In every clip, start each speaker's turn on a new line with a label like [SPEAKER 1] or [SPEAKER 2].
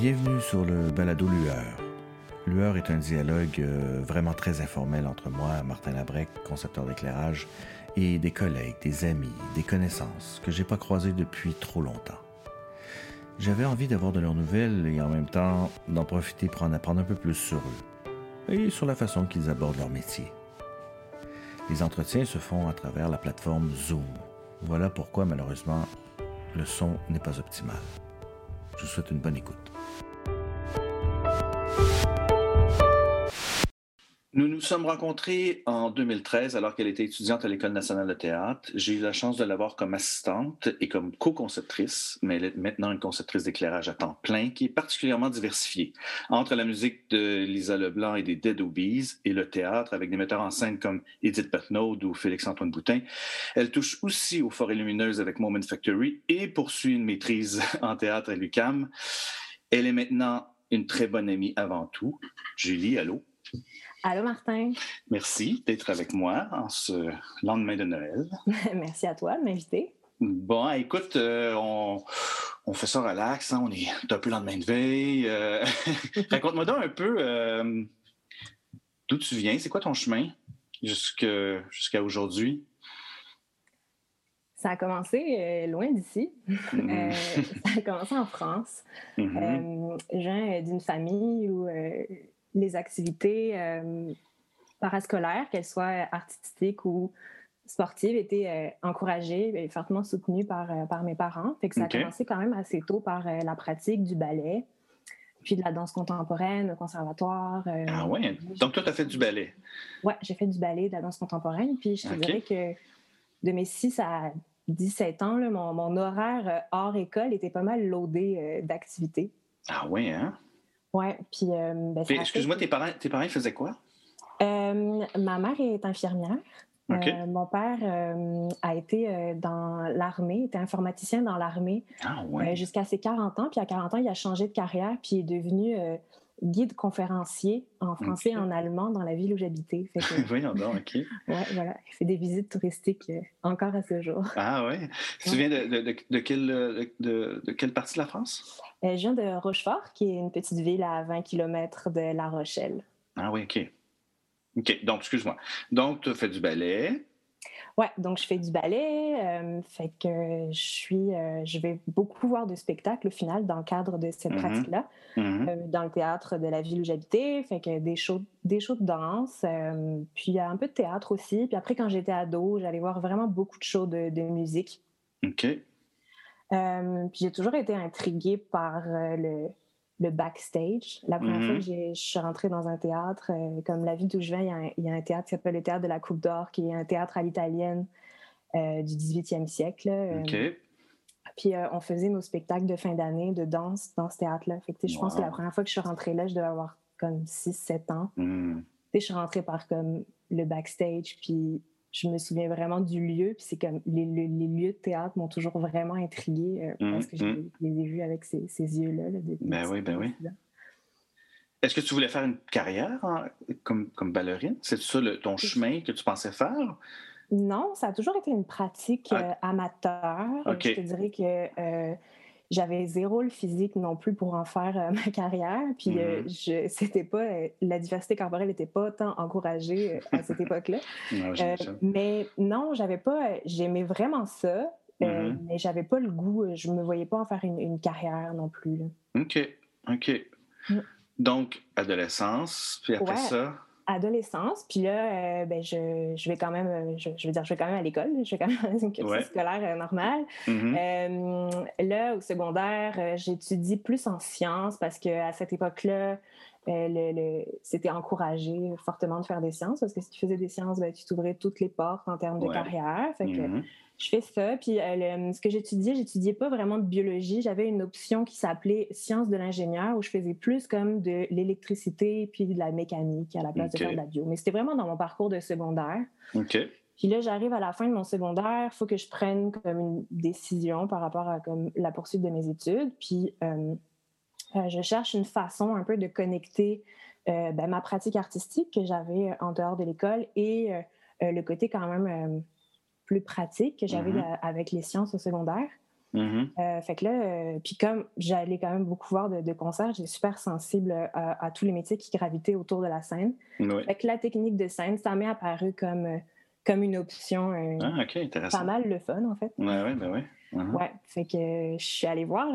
[SPEAKER 1] Bienvenue sur le balado Lueur. Lueur est un dialogue euh, vraiment très informel entre moi, Martin Labrec, concepteur d'éclairage, et des collègues, des amis, des connaissances que j'ai pas croisés depuis trop longtemps. J'avais envie d'avoir de leurs nouvelles et en même temps d'en profiter pour en apprendre un peu plus sur eux et sur la façon qu'ils abordent leur métier. Les entretiens se font à travers la plateforme Zoom. Voilà pourquoi malheureusement le son n'est pas optimal. Je vous souhaite une bonne écoute. Nous sommes rencontrés en 2013 alors qu'elle était étudiante à l'École nationale de théâtre. J'ai eu la chance de l'avoir comme assistante et comme co-conceptrice, mais elle est maintenant une conceptrice d'éclairage à temps plein qui est particulièrement diversifiée. Entre la musique de Lisa Leblanc et des Dead Obies et le théâtre avec des metteurs en scène comme Edith Patnaud ou Félix-Antoine Boutin, elle touche aussi aux forêts lumineuses avec Moment Factory et poursuit une maîtrise en théâtre à l'UCAM. Elle est maintenant une très bonne amie avant tout. Julie, allô?
[SPEAKER 2] Allô, Martin.
[SPEAKER 1] Merci d'être avec moi en ce lendemain de Noël.
[SPEAKER 2] Merci à toi de m'inviter.
[SPEAKER 1] Bon, écoute, euh, on, fait ça relax, hein, on est un peu lendemain de veille. Euh, raconte-moi donc un peu euh, d'où tu viens, c'est quoi ton chemin jusqu'à aujourd'hui?
[SPEAKER 2] Ça a commencé loin d'ici. Mm-hmm. ça a commencé en France. Mm-hmm. je viens d'une famille où les activités euh, parascolaires, qu'elles soient artistiques ou sportives, étaient euh, encouragées et fortement soutenues par, euh, par mes parents. Fait que ça a commencé quand même assez tôt par la pratique du ballet, puis de la danse contemporaine, le conservatoire.
[SPEAKER 1] ah ouais? Donc toi, tu as fait du ballet?
[SPEAKER 2] Oui, j'ai fait du ballet, de la danse contemporaine. Puis je te dirais que de mes 6 à 17 ans, mon, mon, horaire hors école était pas mal loadé d'activités.
[SPEAKER 1] Ah ouais, hein?
[SPEAKER 2] Oui, puis... Euh,
[SPEAKER 1] ben, excuse-moi, tes parents, tes parents faisaient quoi?
[SPEAKER 2] Euh, ma mère est infirmière. Euh, mon père a été dans l'armée, était informaticien dans l'armée ah, jusqu'à ses 40 ans. Puis à 40 ans, il a changé de carrière, puis il est devenu guide conférencier en français et en allemand dans la ville où j'habitais.
[SPEAKER 1] Voyons donc, OK.
[SPEAKER 2] Oui, voilà. Il fait des visites touristiques encore à ce jour.
[SPEAKER 1] Ah oui? Tu viens de, de, de, quelle, de, quelle partie de la France?
[SPEAKER 2] Euh, je viens de Rochefort, qui est une petite ville à 20 km de La Rochelle.
[SPEAKER 1] Ah oui, OK. OK, donc, excuse-moi. Donc, tu fais du ballet.
[SPEAKER 2] Oui, donc je fais du ballet. Euh, fait que je suis, euh, je vais beaucoup voir de spectacles au final dans le cadre de cette mm-hmm. pratique-là, mm-hmm. dans le théâtre de la ville où j'habitais. Fait que des shows, des shows de danse, puis un peu de théâtre aussi. Puis après, quand j'étais ado, j'allais voir vraiment beaucoup de shows de, de musique.
[SPEAKER 1] OK.
[SPEAKER 2] Euh, puis j'ai toujours été intriguée par euh, le, le, backstage. La première fois mm-hmm. que je suis rentrée dans un théâtre, euh, comme la ville d'où je viens, il y, a un, théâtre qui s'appelle le Théâtre de la Coupe d'Or, qui est un théâtre à l'italienne du 18e siècle.
[SPEAKER 1] OK.
[SPEAKER 2] Puis on faisait nos spectacles de fin d'année de danse dans ce théâtre-là. Fait que, je pense que la première fois que je suis rentrée là, je devais avoir comme 6-7 ans. Mm. Je suis rentrée par comme le backstage, puis je me souviens vraiment du lieu. Puis c'est comme les, lieux de théâtre m'ont toujours vraiment intriguée euh, mmh, parce que je mmh. les ai vus avec ces, yeux-là.
[SPEAKER 1] ben oui, ben oui. Est-ce que tu voulais faire une carrière comme, comme ballerine? C'est ça ton chemin que tu pensais faire?
[SPEAKER 2] Non, ça a toujours été une pratique ah. euh, amateur. Je te dirais que euh, j'avais zéro le physique non plus pour en faire euh, ma carrière. Puis euh, mm-hmm. je, c'était pas euh, la diversité corporelle n'était pas tant encouragée à cette époque-là. mais non, j'avais pas. J'aimais vraiment ça, mm-hmm. mais j'avais pas le goût. Je me voyais pas en faire une, carrière non plus.
[SPEAKER 1] Ok, ok. Mm. Donc adolescence, puis après ça
[SPEAKER 2] adolescence. Puis là, euh, ben, je, je, vais quand même, euh, je, je, veux dire, je vais quand même à l'école. Je vais quand même à une cursus scolaire euh, normale. Mm-hmm. là, au secondaire, j'étudie plus en sciences parce qu'à cette époque-là, c'était encouragé fortement de faire des sciences parce que si tu faisais des sciences, ben, tu t'ouvrais toutes les portes en termes de carrière. Fait que, mm-hmm je fais ça. Puis euh, ce que j'étudiais, j'étudiais pas vraiment de biologie. J'avais une option qui s'appelait sciences de l'ingénieur où je faisais plus comme de l'électricité puis de la mécanique à la place de faire de la bio. Mais c'était vraiment dans mon parcours de secondaire.
[SPEAKER 1] OK.
[SPEAKER 2] Puis là, j'arrive à la fin de mon secondaire, il faut que je prenne comme une décision par rapport à comme la poursuite de mes études. Puis euh, euh, je cherche une façon un peu de connecter ben, ma pratique artistique que j'avais en dehors de l'école et le côté quand même plus pratique que j'avais mm-hmm. avec les sciences au secondaire. Mm-hmm. fait que là, puis comme j'allais quand même beaucoup voir de, concerts, j'étais super sensible à, tous les métiers qui gravitaient autour de la scène. Fait que la technique de scène, ça m'est apparu comme, comme une option
[SPEAKER 3] ah, intéressant.
[SPEAKER 2] pas mal le fun, en fait.
[SPEAKER 3] Ouais, ouais, ben ouais.
[SPEAKER 2] Uh-huh. Ouais, fait que je suis allée voir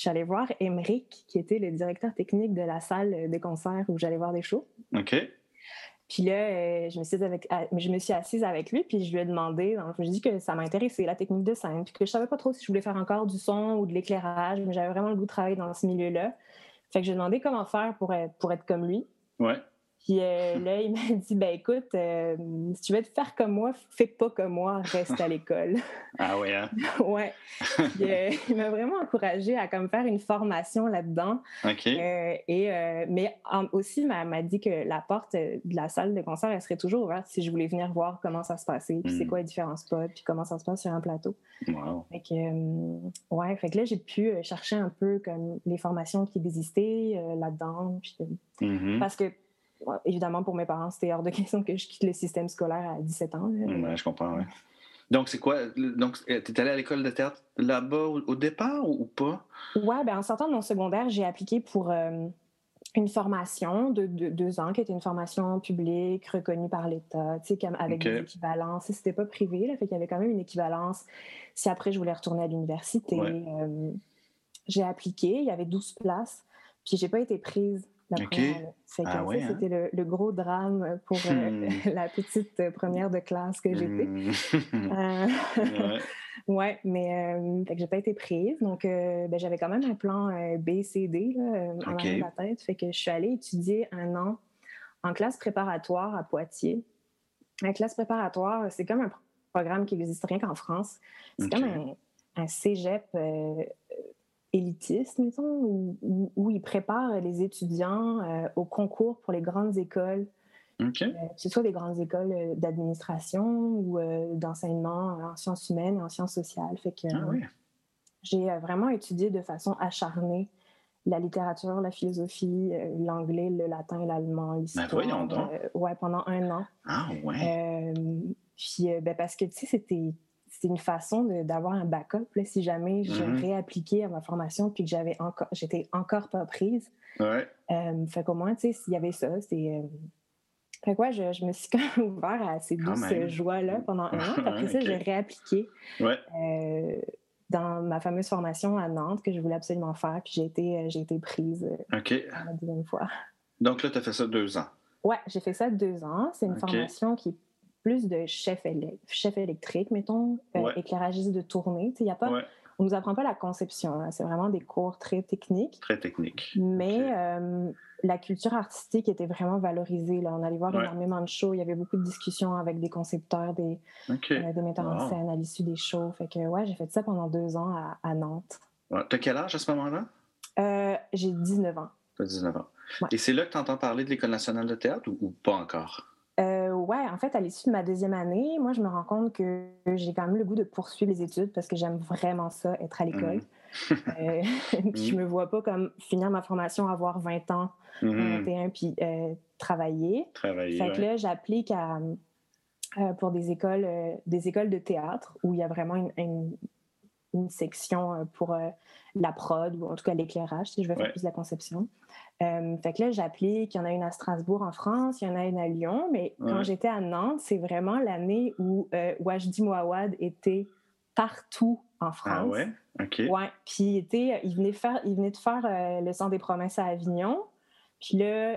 [SPEAKER 2] je suis allée voir Emeric, qui était le directeur technique de la salle de concert où j'allais voir des shows.
[SPEAKER 3] OK.
[SPEAKER 2] Puis là, euh, je, me suis avec, je me suis assise avec lui, puis je lui ai demandé, donc, je lui ai dit que ça m'intéressait, la technique de scène, puis que je savais pas trop si je voulais faire encore du son ou de l'éclairage, mais j'avais vraiment le goût de travailler dans ce milieu-là. Fait que j'ai demandé comment faire pour être, pour être comme lui.
[SPEAKER 3] Ouais.
[SPEAKER 2] Puis euh, là, il m'a dit ben écoute, euh, si tu veux te faire comme moi, fais pas comme moi, reste à l'école.
[SPEAKER 3] ah ouais, hein?
[SPEAKER 2] ouais. Euh, il m'a vraiment encouragé à comme faire une formation là-dedans.
[SPEAKER 3] OK.
[SPEAKER 2] et, mais aussi, m'a dit que la porte de la salle de concert, elle serait toujours ouverte si je voulais venir voir comment ça se passait, puis c'est hmm. quoi les différents spots, puis comment ça se passe sur un plateau.
[SPEAKER 3] Wow.
[SPEAKER 2] Fait que, ouais, fait que là, j'ai pu chercher un peu comme les formations qui existaient là-dedans. Mm-hmm. Parce que évidemment, pour mes parents, c'était hors de question que je quitte le système scolaire à 17 ans.
[SPEAKER 3] Je comprends, oui. Donc, c'est quoi? Donc, tu es allé à l'école de théâtre là-bas au, départ ou, pas?
[SPEAKER 2] Oui, ben, en sortant de mon secondaire, j'ai appliqué pour euh, une formation de, deux ans, qui était une formation publique, reconnue par l'État, avec des équivalences. C'était pas privé, là, fait qu'il y avait quand même une équivalence. Si après, je voulais retourner à l'université, euh, j'ai appliqué, il y avait 12 places, puis j'ai pas été prise la ah hein? C'était le, gros drame pour euh, hmm. la petite première de classe que j'étais. Hmm. Euh, ouais. mais euh, j'ai pas été prise. Donc, ben, j'avais quand même un plan B, C, D en arrière de la tête. Fait que je suis allée étudier un an en classe préparatoire à Poitiers. La classe préparatoire, c'est comme un programme qui n'existe rien qu'en France. C'est comme un, un cégep élitiste, mettons, où, où, ils préparent les étudiants euh, au concours pour les grandes écoles,
[SPEAKER 3] euh,
[SPEAKER 2] que ce soit des grandes écoles euh, d'administration ou d'enseignement en sciences humaines et en sciences sociales. Fait que
[SPEAKER 3] ah
[SPEAKER 2] j'ai vraiment étudié de façon acharnée la littérature, la philosophie, l'anglais, le latin, l'allemand, ben, l'histoire.
[SPEAKER 3] voyons donc.
[SPEAKER 2] ouais, pendant un an.
[SPEAKER 3] Ah ouais.
[SPEAKER 2] puis ben, parce que tu sais, c'était c'est une façon d'avoir un backup si jamais je mm-hmm. réappliquais à ma formation puis que j'avais encore j'étais encore pas prise.
[SPEAKER 3] Ouais.
[SPEAKER 2] Euh, fait qu'au moins, tu sais, s'il y avait ça, c'est. Euh... Fait quoi, je, je, me suis quand même ouvert à ces douces joies-là pendant un an. Après ça, j'ai réappliqué
[SPEAKER 3] ouais.
[SPEAKER 2] euh, dans ma fameuse formation à Nantes que je voulais absolument faire. Puis j'ai été, j'ai été prise
[SPEAKER 3] euh, la
[SPEAKER 2] deuxième fois.
[SPEAKER 3] Donc là, tu as fait ça deux ans.
[SPEAKER 2] Ouais, j'ai fait ça deux ans. C'est une formation qui est plus de chef, chef électrique, mettons, euh, éclairagiste de tournée. Il y a pas, On ne nous apprend pas la conception. Hein. C'est vraiment des cours très techniques.
[SPEAKER 3] Très techniques.
[SPEAKER 2] Mais euh, la culture artistique était vraiment valorisée. Là. On allait voir énormément de shows. Il y avait beaucoup de discussions avec des concepteurs, des, euh, des metteurs en scène à l'issue des shows. Fait que, ouais, j'ai fait ça pendant deux ans à, Nantes.
[SPEAKER 3] Tu as quel âge à ce moment-là?
[SPEAKER 2] j'ai 19 ans.
[SPEAKER 3] Tu as 19 ans. Et c'est là que tu entends parler de l'École nationale de théâtre ou pas encore?
[SPEAKER 2] Euh, ouais, en fait, à l'issue de ma deuxième année, moi, je me rends compte que j'ai quand même le goût de poursuivre les études parce que j'aime vraiment ça, être à l'école. Mmh. Euh, puis je mmh. me vois pas comme finir ma formation, avoir 20 ans, 21, mmh. puis euh, travailler.
[SPEAKER 3] Travailler.
[SPEAKER 2] Fait que là, j'applique pour des écoles, des écoles de théâtre où il y a vraiment une, une section pour la prod ou en tout cas l'éclairage, si je veux faire plus de la conception. Euh, fait que là, j'applique. Il y en a une à Strasbourg en France, il y en a une à Lyon. Mais quand j'étais à Nantes, c'est vraiment l'année où euh, Wajdi Mouawad était partout en ah France. Ah
[SPEAKER 3] ouais? OK.
[SPEAKER 2] Ouais. Puis il, était, il, venait, faire, il venait de faire euh, le Centre des promesses à Avignon. Puis là,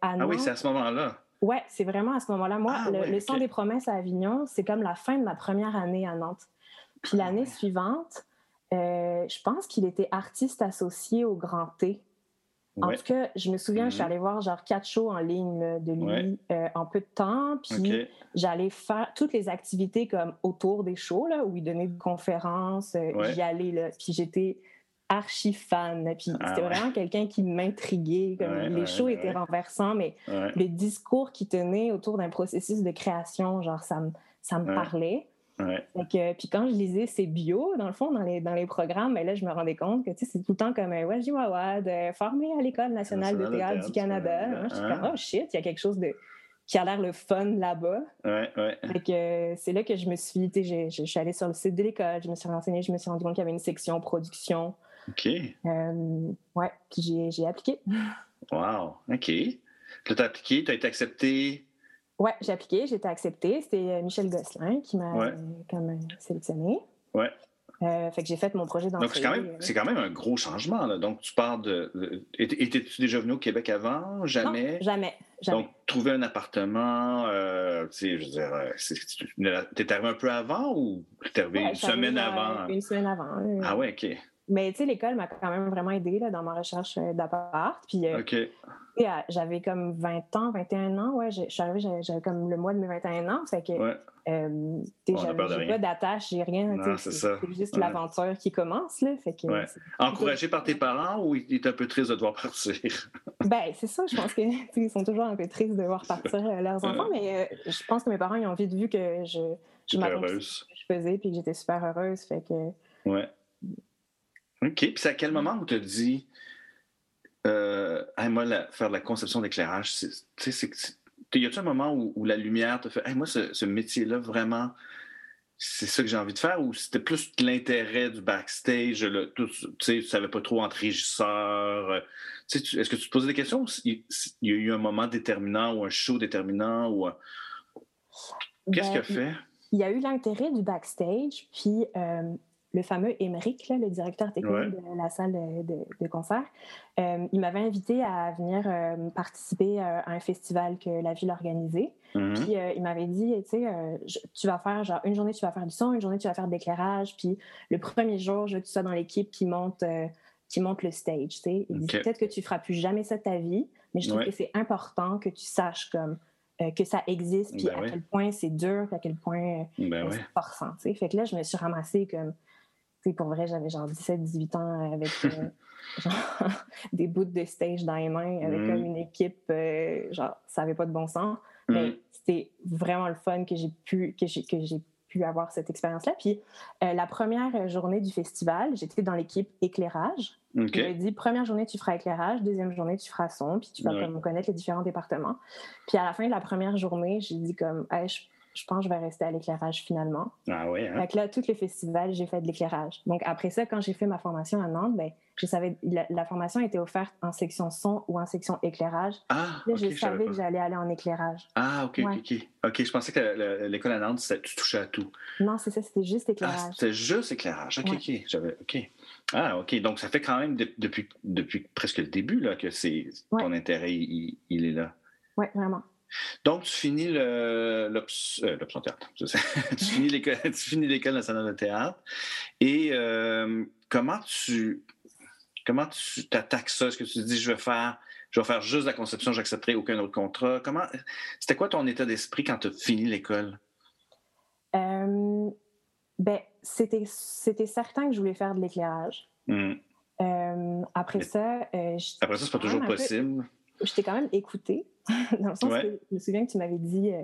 [SPEAKER 2] à Nantes...
[SPEAKER 3] Ah oui, c'est à ce moment-là.
[SPEAKER 2] Ouais, c'est vraiment à ce moment-là. Moi, ah le, Centre des promesses à Avignon, c'est comme la fin de ma première année à Nantes. Puis ah l'année suivante, je pense qu'il était artiste associé au Grand T. En tout cas, je me souviens, je suis allée voir genre quatre shows en ligne de lui euh, en peu de temps. Puis j'allais faire toutes les activités comme autour des shows, là, où il donnait des conférences. Euh, j'y allais, là. Puis j'étais archi fan. Puis ah c'était vraiment quelqu'un qui m'intriguait. les shows étaient renversants, mais le discours qu'il tenait autour d'un processus de création, genre, ça me, ça me parlait puis quand je lisais ses bios, dans le fond, dans les, dans les programmes, mais ben là, je me rendais compte que c'est tout le temps comme euh, Wajdi Wawad, formé à l'École nationale de théâtre, du Canada. Hein, je suis comme, oh shit, il y a quelque chose de, qui a l'air le fun là-bas.
[SPEAKER 1] Ouais, ouais.
[SPEAKER 2] que c'est là que je me suis, je, je, suis allée sur le site de l'école, je me suis renseignée, je me suis rendu compte qu'il y avait une section production.
[SPEAKER 1] OK.
[SPEAKER 2] Euh, ouais, puis j'ai appliqué.
[SPEAKER 1] Wow, OK. Tu as appliqué, tu as été accepté.
[SPEAKER 2] Ouais, j'ai appliqué, j'ai été acceptée. C'était euh, Michel Gosselin qui m'a ouais. sélectionné.
[SPEAKER 1] Ouais.
[SPEAKER 2] Euh, fait que j'ai fait mon projet d'entrée.
[SPEAKER 1] Donc, c'est quand, même, c'est quand même un gros changement. Là. Donc, tu pars de. Étais-tu déjà venu au Québec avant? Jamais?
[SPEAKER 2] Non, jamais, jamais.
[SPEAKER 1] Donc, trouver un appartement, euh, tu sais, je veux dire, euh, t'es arrivé un peu avant ou t'es arrivé une semaine avant?
[SPEAKER 2] Une semaine avant.
[SPEAKER 1] Ah ouais, OK.
[SPEAKER 2] Mais tu sais, l'école m'a quand même vraiment aidé là, dans ma recherche d'appart. Puis,
[SPEAKER 1] OK.
[SPEAKER 2] j'avais comme 20 ans, 21 ans. Ouais, je suis arrivée, j'avais comme le mois de mes 21 ans. Fait que
[SPEAKER 1] ouais.
[SPEAKER 2] Euh, j'avais pas d'attache, j'ai rien.
[SPEAKER 1] C'est
[SPEAKER 2] juste l'aventure qui commence. Là, fait que,
[SPEAKER 1] Encouragé par tes parents ou il est un peu triste de devoir partir?
[SPEAKER 2] ben, c'est ça. Je pense qu'ils sont toujours un peu tristes de voir partir euh, leurs enfants, mais euh, je pense que mes parents ils ont vite vu que je, je que je faisais puis que j'étais super heureuse. Fait que...
[SPEAKER 1] Ouais. OK. Puis c'est à quel moment où tu as dit, euh, moi, faire de la conception d'éclairage, c'est y a-t-il un moment où, la lumière te fait, moi, ce, métier-là, vraiment, c'est ça que j'ai envie de faire, ou c'était plus l'intérêt du backstage, le, tu sais, tu savais pas trop entre régisseurs. Euh, est-ce que tu te posais des questions? Il, y a eu un moment déterminant ou un show déterminant ou qu'est-ce ben, a fait?
[SPEAKER 2] Il y a eu l'intérêt du backstage, puis euh, le fameux Émeric, le directeur technique de la salle de, concert, euh, il m'avait invité à venir euh, participer euh, à un festival que la ville organisait. Mm-hmm. Puis il m'avait dit, tu sais, tu vas faire, genre, une journée tu vas faire du son, une journée tu vas faire de l'éclairage, puis le premier jour, je veux que tu sois dans l'équipe qui monte, qui monte le stage, tu sais. Il dit, peut-être que tu feras plus jamais ça de ta vie, mais je trouve que c'est important que tu saches comme que ça existe, puis ben à quel point c'est dur, puis à quel point
[SPEAKER 1] ben
[SPEAKER 2] c'est forçant. sais. Fait que là, je me suis ramassée comme pour vrai, j'avais genre 17-18 ans avec euh, des bouts de stage dans les mains, avec mm. comme une équipe, euh, genre, ça n'avait pas de bon sens. Mm. Mais c'était vraiment le fun que j'ai pu, que j'ai, que j'ai pu avoir cette expérience-là. Puis euh, la première journée du festival, j'étais dans l'équipe éclairage. Okay. Dit première journée, tu feras éclairage, deuxième journée, tu feras son, puis tu vas comme connaître les différents départements. Puis à la fin de la première journée, j'ai dit comme, je je pense que je vais rester à l'éclairage finalement.
[SPEAKER 1] Ah oui, hein?
[SPEAKER 2] là, tous les festivals, j'ai fait de l'éclairage. Donc après ça, quand j'ai fait ma formation à Nantes, ben, je savais, la, formation était offerte en section son ou en section éclairage.
[SPEAKER 1] Ah,
[SPEAKER 2] là, je savais que j'allais aller en éclairage.
[SPEAKER 1] Ah, OK, OK, OK. je pensais que l'école à Nantes, tu touchais à tout.
[SPEAKER 2] Non, c'est ça, c'était juste ah, éclairage. Ah,
[SPEAKER 1] c'était juste éclairage. OK, OK. J'avais, OK. Ah, OK. Donc, ça fait quand même depuis, depuis presque le début là, que c'est, ton intérêt, il, il est là.
[SPEAKER 2] Oui, vraiment.
[SPEAKER 1] Donc, tu finis euh, l'option théâtre. tu finis l'école nationale de théâtre. Et euh, comment tu comment tu t'attaques ça? Est-ce que tu te dis, je vais faire, je vais faire juste la conception, j'accepterai aucun autre contrat? Comment, c'était quoi ton état d'esprit quand tu as fini l'école?
[SPEAKER 2] Euh, ben, c'était, c'était certain que je voulais faire de l'éclairage.
[SPEAKER 1] Mmh.
[SPEAKER 2] après ça,
[SPEAKER 1] après ça, c'est pas toujours possible.
[SPEAKER 2] Je t'ai quand même écouté. dans le sens que je me souviens que tu m'avais dit. Euh,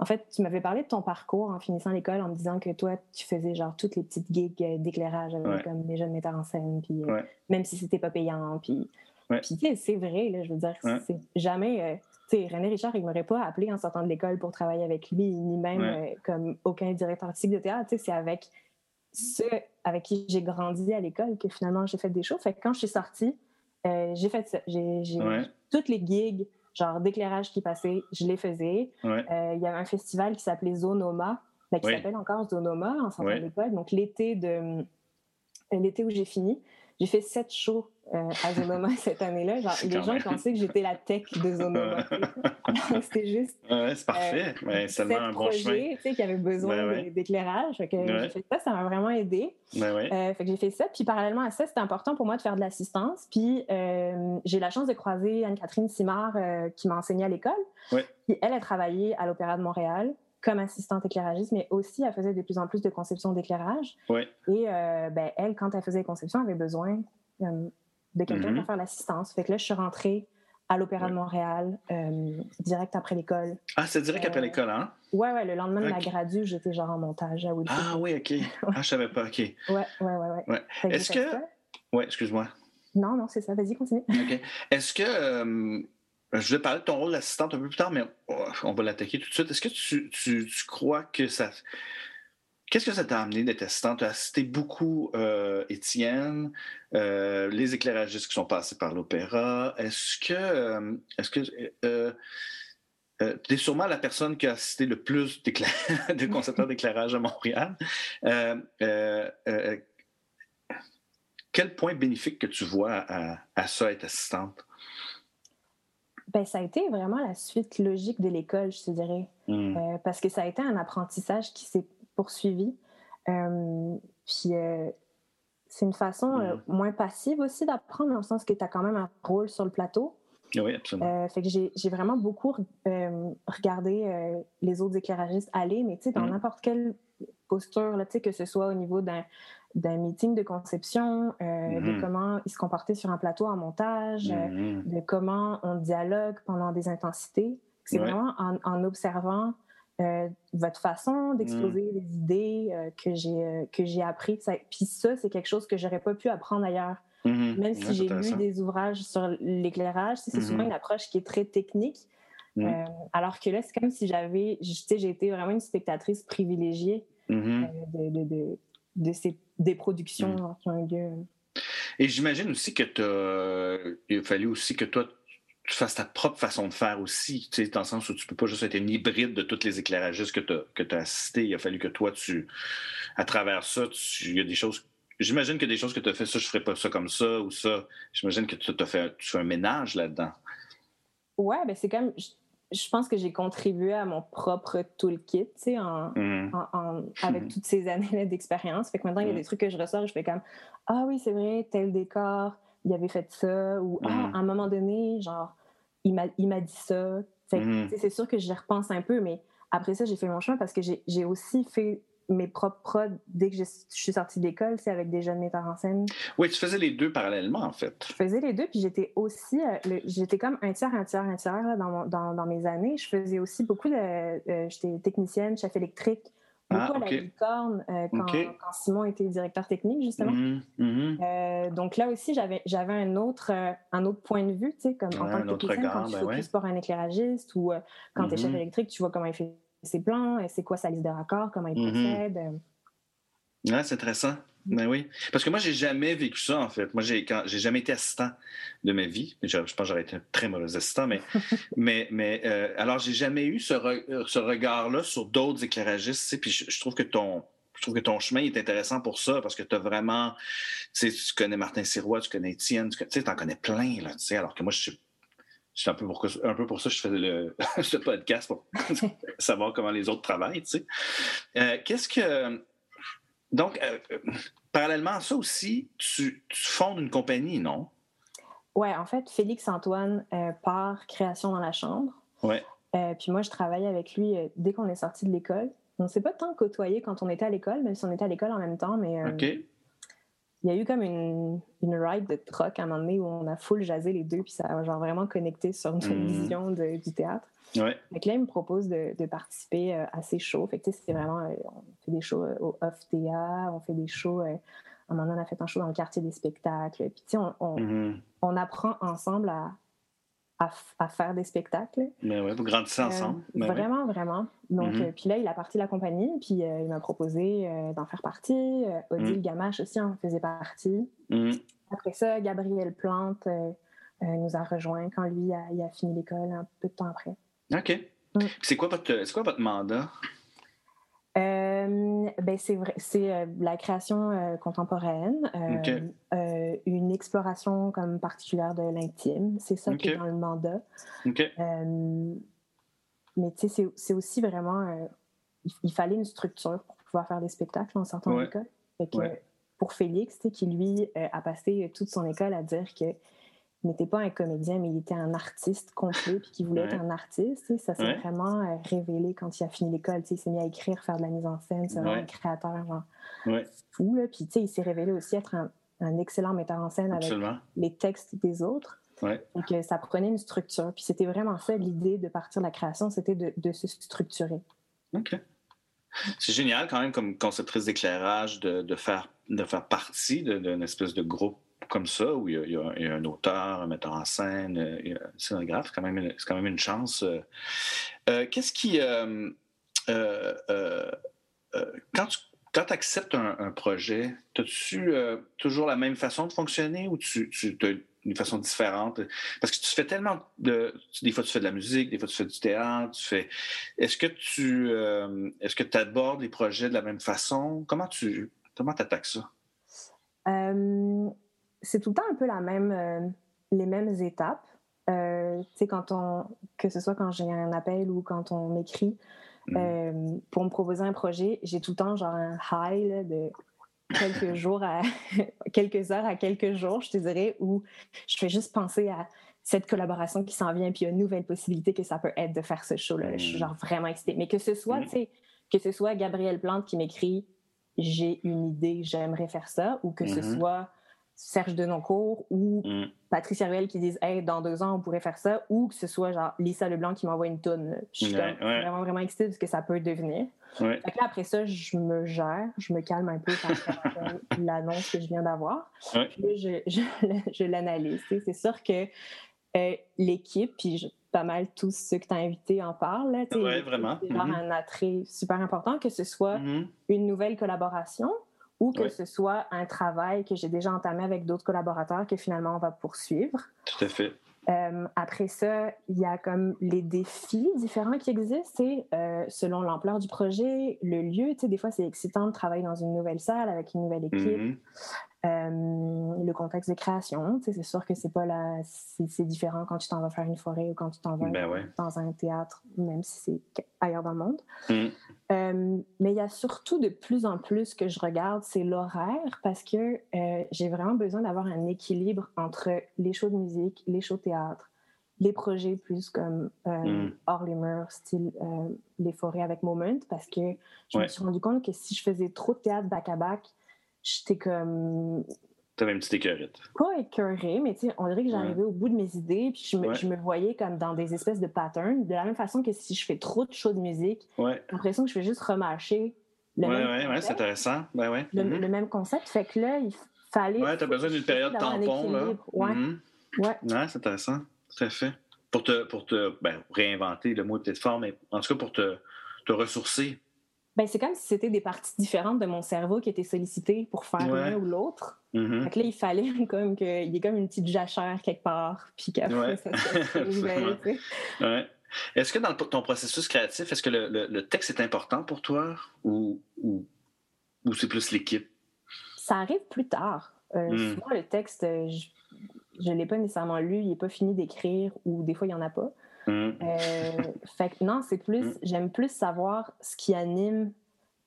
[SPEAKER 2] en fait, tu m'avais parlé de ton parcours en finissant l'école en me disant que toi, tu faisais genre toutes les petites gigs euh, d'éclairage avec comme les jeunes metteurs en scène, puis euh, même si c'était pas payant, puis, puis c'est vrai, là, je veux dire, c'est jamais. tu sais, René Richard, il m'aurait pas appelé en sortant de l'école pour travailler avec lui, ni même comme aucun directeur artistique de théâtre. C'est avec ceux avec qui j'ai grandi à l'école que finalement j'ai fait des choses. Fait que quand je suis sortie, j'ai fait ça. J'ai toutes les gigs genre d'éclairage qui passait, je les faisais.
[SPEAKER 1] Euh,
[SPEAKER 2] il y avait un festival qui s'appelait Zonoma, ben, qui s'appelle encore Zonoma en sortant de l'école. Donc l'été de l'été où j'ai fini, j'ai fait sept shows euh, à Zonoma cette année-là. Genre, les gens pensaient que j'étais la tech de Zonoma. c'était juste.
[SPEAKER 1] Ouais, c'est parfait. Euh, c'est un bon
[SPEAKER 2] projet, tu sais, qui avait besoin d'éclairage. Fait que j'ai fait ça, ça m'a vraiment aidé. Euh, fait que j'ai fait ça. Puis parallèlement à ça, c'était important pour moi de faire de l'assistance. Puis j'ai eu la chance de croiser Anne-Catherine Simard qui m'a enseigné à l'école. Puis elle a travaillé à l'Opéra de Montréal comme assistante éclairagiste, mais aussi elle faisait de plus en plus de conceptions d'éclairage. Et ben, elle, quand elle faisait des conceptions, elle avait besoin de quelqu'un pour mm-hmm. faire l'assistance. Fait que là, je suis rentrée à l'Opéra de Montréal, euh, direct après l'école.
[SPEAKER 1] Ah, c'est direct après euh, l'école, hein?
[SPEAKER 2] Ouais, ouais, le lendemain de ma gradu, j'étais genre en montage à Wilfrid.
[SPEAKER 1] Ah oui, OK. Ah, je savais pas, OK.
[SPEAKER 2] Ouais, ouais, ouais. ouais.
[SPEAKER 1] Est-ce que... Ouais, excuse-moi.
[SPEAKER 2] Non, non, c'est ça. Vas-y, continue.
[SPEAKER 1] OK. Est-ce que... Je vais parler de ton rôle d'assistante un peu plus tard, mais oh, on va l'attaquer tout de suite. Est-ce que tu, tu, crois que ça. Qu'est-ce que ça t'a amené d'être assistante? Tu as assisté beaucoup euh, Étienne, euh, les éclairagistes qui sont passés par l'opéra. Est-ce que. Euh, est-ce que tu es sûrement la personne qui a assisté le plus de concepteurs d'éclairage à Montréal. quel point bénéfique que tu vois à, à ça, être assistante?
[SPEAKER 2] Ben, ça a été vraiment la suite logique de l'école, je te dirais. Hmm. Euh, parce que ça a été un apprentissage qui s'est poursuivi. Euh, puis euh, c'est une façon hmm. moins passive aussi d'apprendre, dans le sens que tu as quand même un rôle sur le plateau.
[SPEAKER 1] Oui, absolument.
[SPEAKER 2] fait que j'ai vraiment beaucoup regardé les autres éclairagistes aller, mais tu sais, dans hmm. n'importe quelle posture, là, que ce soit au niveau d'un d'un meeting de conception, euh, de mhm. comment ils se comportaient sur un plateau en montage, euh, mhm. de comment on dialogue pendant des intensités. C'est vraiment en, observant euh, votre façon d'exposer mhm. les idées que j'ai que j'ai appris. Puis ça, c'est quelque chose que j'aurais pas pu apprendre ailleurs. Même si j'ai lu des ouvrages sur l'éclairage, c'est souvent une approche qui est très technique. alors que là, c'est comme si j'avais, j'ai été vraiment une spectatrice privilégiée de, de, de ces des productions qui ont eu lieu.
[SPEAKER 1] Et j'imagine aussi que tu il a fallu aussi que toi, tu fasses ta propre façon de faire aussi, tu sais, dans le sens où tu peux pas juste être une hybride de tous les éclairagistes que tu as, assistés. Il a fallu que toi, tu, à travers ça, il y a des choses J'imagine que des choses que tu as fait, ça, je ferais pas ça comme ça ou ça. J'imagine que tu as fait, tu fais un ménage là-dedans.
[SPEAKER 2] Ouais, ben c'est comme je pense que j'ai contribué à mon propre toolkit, tu sais, en, mm. avec mm. toutes ces années d'expérience. Fait que maintenant, il y a mm. des trucs que je ressors et je fais comme Ah oui, c'est vrai, tel décor, il avait fait ça. Ou Ah, à un moment donné, genre, il m'a dit ça. c'est sûr que j'y repense un peu, mais après ça, j'ai fait mon chemin parce que j'ai aussi fait mes propres prods dès que je, suis sortie d'école, c'est avec des jeunes metteurs en scène.
[SPEAKER 1] Oui, tu faisais les deux parallèlement, en fait.
[SPEAKER 2] Je faisais les deux, puis j'étais aussi, euh, j'étais comme un tiers, un tiers, un tiers là, dans, dans, dans, mes années. Je faisais aussi beaucoup de, euh, j'étais technicienne, chef électrique, beaucoup ah, à la licorne euh, quand, quand, Simon était directeur technique, justement. Mhm. donc là aussi, j'avais, un autre, un autre point de vue, tu sais, comme en tant que technicienne, quand tu ben focuses pour un éclairagiste ou quand tu es chef mhm. électrique, tu vois comment il fait ses plans, c'est quoi sa liste de raccords, comment il mm-hmm. procède.
[SPEAKER 1] Euh. Ouais, c'est intéressant. Ben oui. Parce que moi, j'ai jamais vécu ça, en fait. Moi, j'ai, jamais été assistant de ma vie. Je, pense que j'aurais été un très mauvais assistant, mais, mais, mais euh, alors, j'ai jamais eu ce, ce regard-là sur d'autres éclairagistes. Puis je, trouve que ton. Je trouve que ton chemin est intéressant pour ça parce que tu as vraiment. Tu connais Martin Sirois, tu connais Étienne, tu sais, en connais plein, là, alors que moi, je suis c'est un peu, pour, un peu pour ça que je fais le, ce podcast, pour savoir comment les autres travaillent. Tu sais. Euh, qu'est-ce que. Donc, euh, parallèlement à ça aussi, tu, fondes une compagnie, non?
[SPEAKER 2] Oui, en fait, Félix Antoine euh, part création dans la chambre.
[SPEAKER 1] Ouais.
[SPEAKER 2] puis moi, je travaille avec lui dès qu'on est sorti de l'école. On ne s'est pas tant côtoyé quand on était à l'école, même si on était à l'école en même temps, mais il y a eu comme une, une ride de troc à un moment donné où on a full jasé les deux, puis ça a genre vraiment connecté sur notre mm. vision du théâtre.
[SPEAKER 1] Ouais.
[SPEAKER 2] Donc là, il me propose de, de participer euh, à ces shows. Fait que c'est vraiment, euh, on fait des shows euh, au Off-TA, on fait des shows, à un moment donné, on a fait un show dans le quartier des spectacles. Puis tu sais, on, on, mm-hmm. on, apprend ensemble à, à, faire des spectacles.
[SPEAKER 1] Mais ouais, vous grandissez ensemble.
[SPEAKER 2] Euh, vraiment, vraiment. Donc, mm-hmm. euh, puis là, il a parti la compagnie, puis euh, il m'a proposé d'en faire partie. Odile mm. Gamache aussi en faisait partie. Mm. Après ça, Gabriel Plante nous a rejoint quand lui a, il a fini l'école un peu de temps après.
[SPEAKER 1] OK. Mm. C'est quoi, votre, quoi votre mandat?
[SPEAKER 2] Euh, ben c'est vrai, c'est euh, la création euh, contemporaine, une exploration comme particulière de l'intime, c'est ça qui est dans le mandat. mais tu sais, c'est aussi vraiment, il, fallait une structure pour pouvoir faire des spectacles en sortant de l'école. Pour Félix, qui lui a passé toute son école à dire que n'était pas un comédien, mais il était un artiste complet, puis qui voulait être un artiste. Ça s'est vraiment euh, révélé quand il a fini l'école. Il s'est mis à écrire, faire de la mise en scène. C'est vraiment un créateur fou. Là. Puis il s'est révélé aussi être un, excellent metteur en scène avec les textes des autres. Donc euh, ça prenait une structure. Puis c'était vraiment ça l'idée de partir de la création, c'était de, se structurer.
[SPEAKER 1] OK. C'est génial quand même comme conceptrice d'éclairage de, faire, de faire partie d'une espèce de groupe comme ça, où il y, a, un auteur, un metteur en scène, un scénographe, c'est quand, même, quand même une chance. Qu'est-ce qui... quand tu quand tu acceptes un, projet, as-tu toujours la même façon de fonctionner ou tu, tu as une façon différente? Parce que tu fais tellement de. Des fois, tu fais de la musique, des fois, tu fais du théâtre, tu fais. Est-ce que tu est-ce que tu abordes les projets de la même façon? Comment tu comment attaques ça?
[SPEAKER 2] C'est tout le temps un peu la même, euh, les mêmes étapes. Euh, quand on, que ce soit quand j'ai un appel ou quand on m'écrit mm. euh, pour me proposer un projet, j'ai tout le temps genre un high de quelques jours à quelques heures à quelques jours, je te dirais, où je fais juste penser à cette collaboration qui s'en vient, puis une nouvelle possibilité que ça peut être de faire ce show-là. Je suis mm. genre vraiment excitée. Mais que ce soit, mm. tu sais, que ce soit Gabriel Plante qui m'écrit j'ai une idée, j'aimerais faire ça, ou que ce mm-hmm. soit Serge Denoncourt ou mm. Patrice Patrice qui disent Hey, dans deux ans, on pourrait faire ça, ou que ce soit genre Lisa Leblanc qui m'envoie une tonne. Je suis vraiment, vraiment excitée de ce que ça peut devenir. après ça, je me gère, je me calme un peu quand l'annonce que je viens d'avoir. je, je, l'analyse. C'est sûr que euh, l'équipe, puis pas mal tous ceux que tu as invités en parlent.
[SPEAKER 1] Oui, vraiment.
[SPEAKER 2] C'est mm-hmm. un attrait super important, que ce soit mm-hmm. une nouvelle collaboration ou que ce soit un travail que j'ai déjà entamé avec d'autres collaborateurs que finalement on va poursuivre.
[SPEAKER 1] Tout à fait.
[SPEAKER 2] Euh, après ça, il y a comme les défis différents qui existent, euh, selon l'ampleur du projet, le lieu. Tu sais, des fois, c'est excitant de travailler dans une nouvelle salle avec une nouvelle équipe. Euh, le contexte de création, c'est sûr que c'est pas la, c'est différent quand tu t'en vas faire une forêt ou quand tu t'en vas
[SPEAKER 1] ben
[SPEAKER 2] dans un théâtre, même si c'est ailleurs dans le monde.
[SPEAKER 1] Mm.
[SPEAKER 2] Euh, mais il y a surtout de plus en plus que je regarde, c'est l'horaire parce que euh, j'ai vraiment besoin d'avoir un équilibre entre les shows de musique, les shows de théâtre, les projets plus comme mm. hors les murs, style les forêts avec Moment, parce que je me suis rendu compte que si je faisais trop de théâtre back-à-back, j'étais comme.
[SPEAKER 1] T'avais une petite écœurite.
[SPEAKER 2] Pas écœurée, mais tu sais, on dirait que j'arrivais au bout de mes idées, puis je me, je me, voyais comme dans des espèces de patterns, de la même façon que si je fais trop de shows de musique,
[SPEAKER 1] j'ai
[SPEAKER 2] l'impression que je fais juste remarcher
[SPEAKER 1] le ouais, même ouais, ouais, c'est intéressant. Ben ouais.
[SPEAKER 2] le, mm-hmm. le, même concept. Fait que là, il fallait.
[SPEAKER 1] Ouais, t'as besoin d'une période tampon, là.
[SPEAKER 2] Ouais. Mm-hmm. ouais.
[SPEAKER 1] Ouais, c'est intéressant. Tout à fait. Pour te, pour te ben, réinventer, le mot est peut-être fort, mais en tout cas pour te, te ressourcer
[SPEAKER 2] ben, c'est comme si c'était des parties différentes de mon cerveau qui étaient sollicitées pour faire l'un ou l'autre.
[SPEAKER 1] Mm-hmm.
[SPEAKER 2] là, il fallait comme qu'il y ait comme une petite jachère quelque part, puis qu'après, ça
[SPEAKER 1] se ouais. Est-ce que dans ton processus créatif, est-ce que le, texte est important pour toi ou, ou, c'est plus l'équipe?
[SPEAKER 2] Ça arrive plus tard. Euh, mm. Souvent, le texte, je ne l'ai pas nécessairement lu, il n'est pas fini d'écrire ou des fois, il n'y en a pas.
[SPEAKER 1] Mm.
[SPEAKER 2] Euh, fait que non, c'est plus, mm. j'aime plus savoir ce qui anime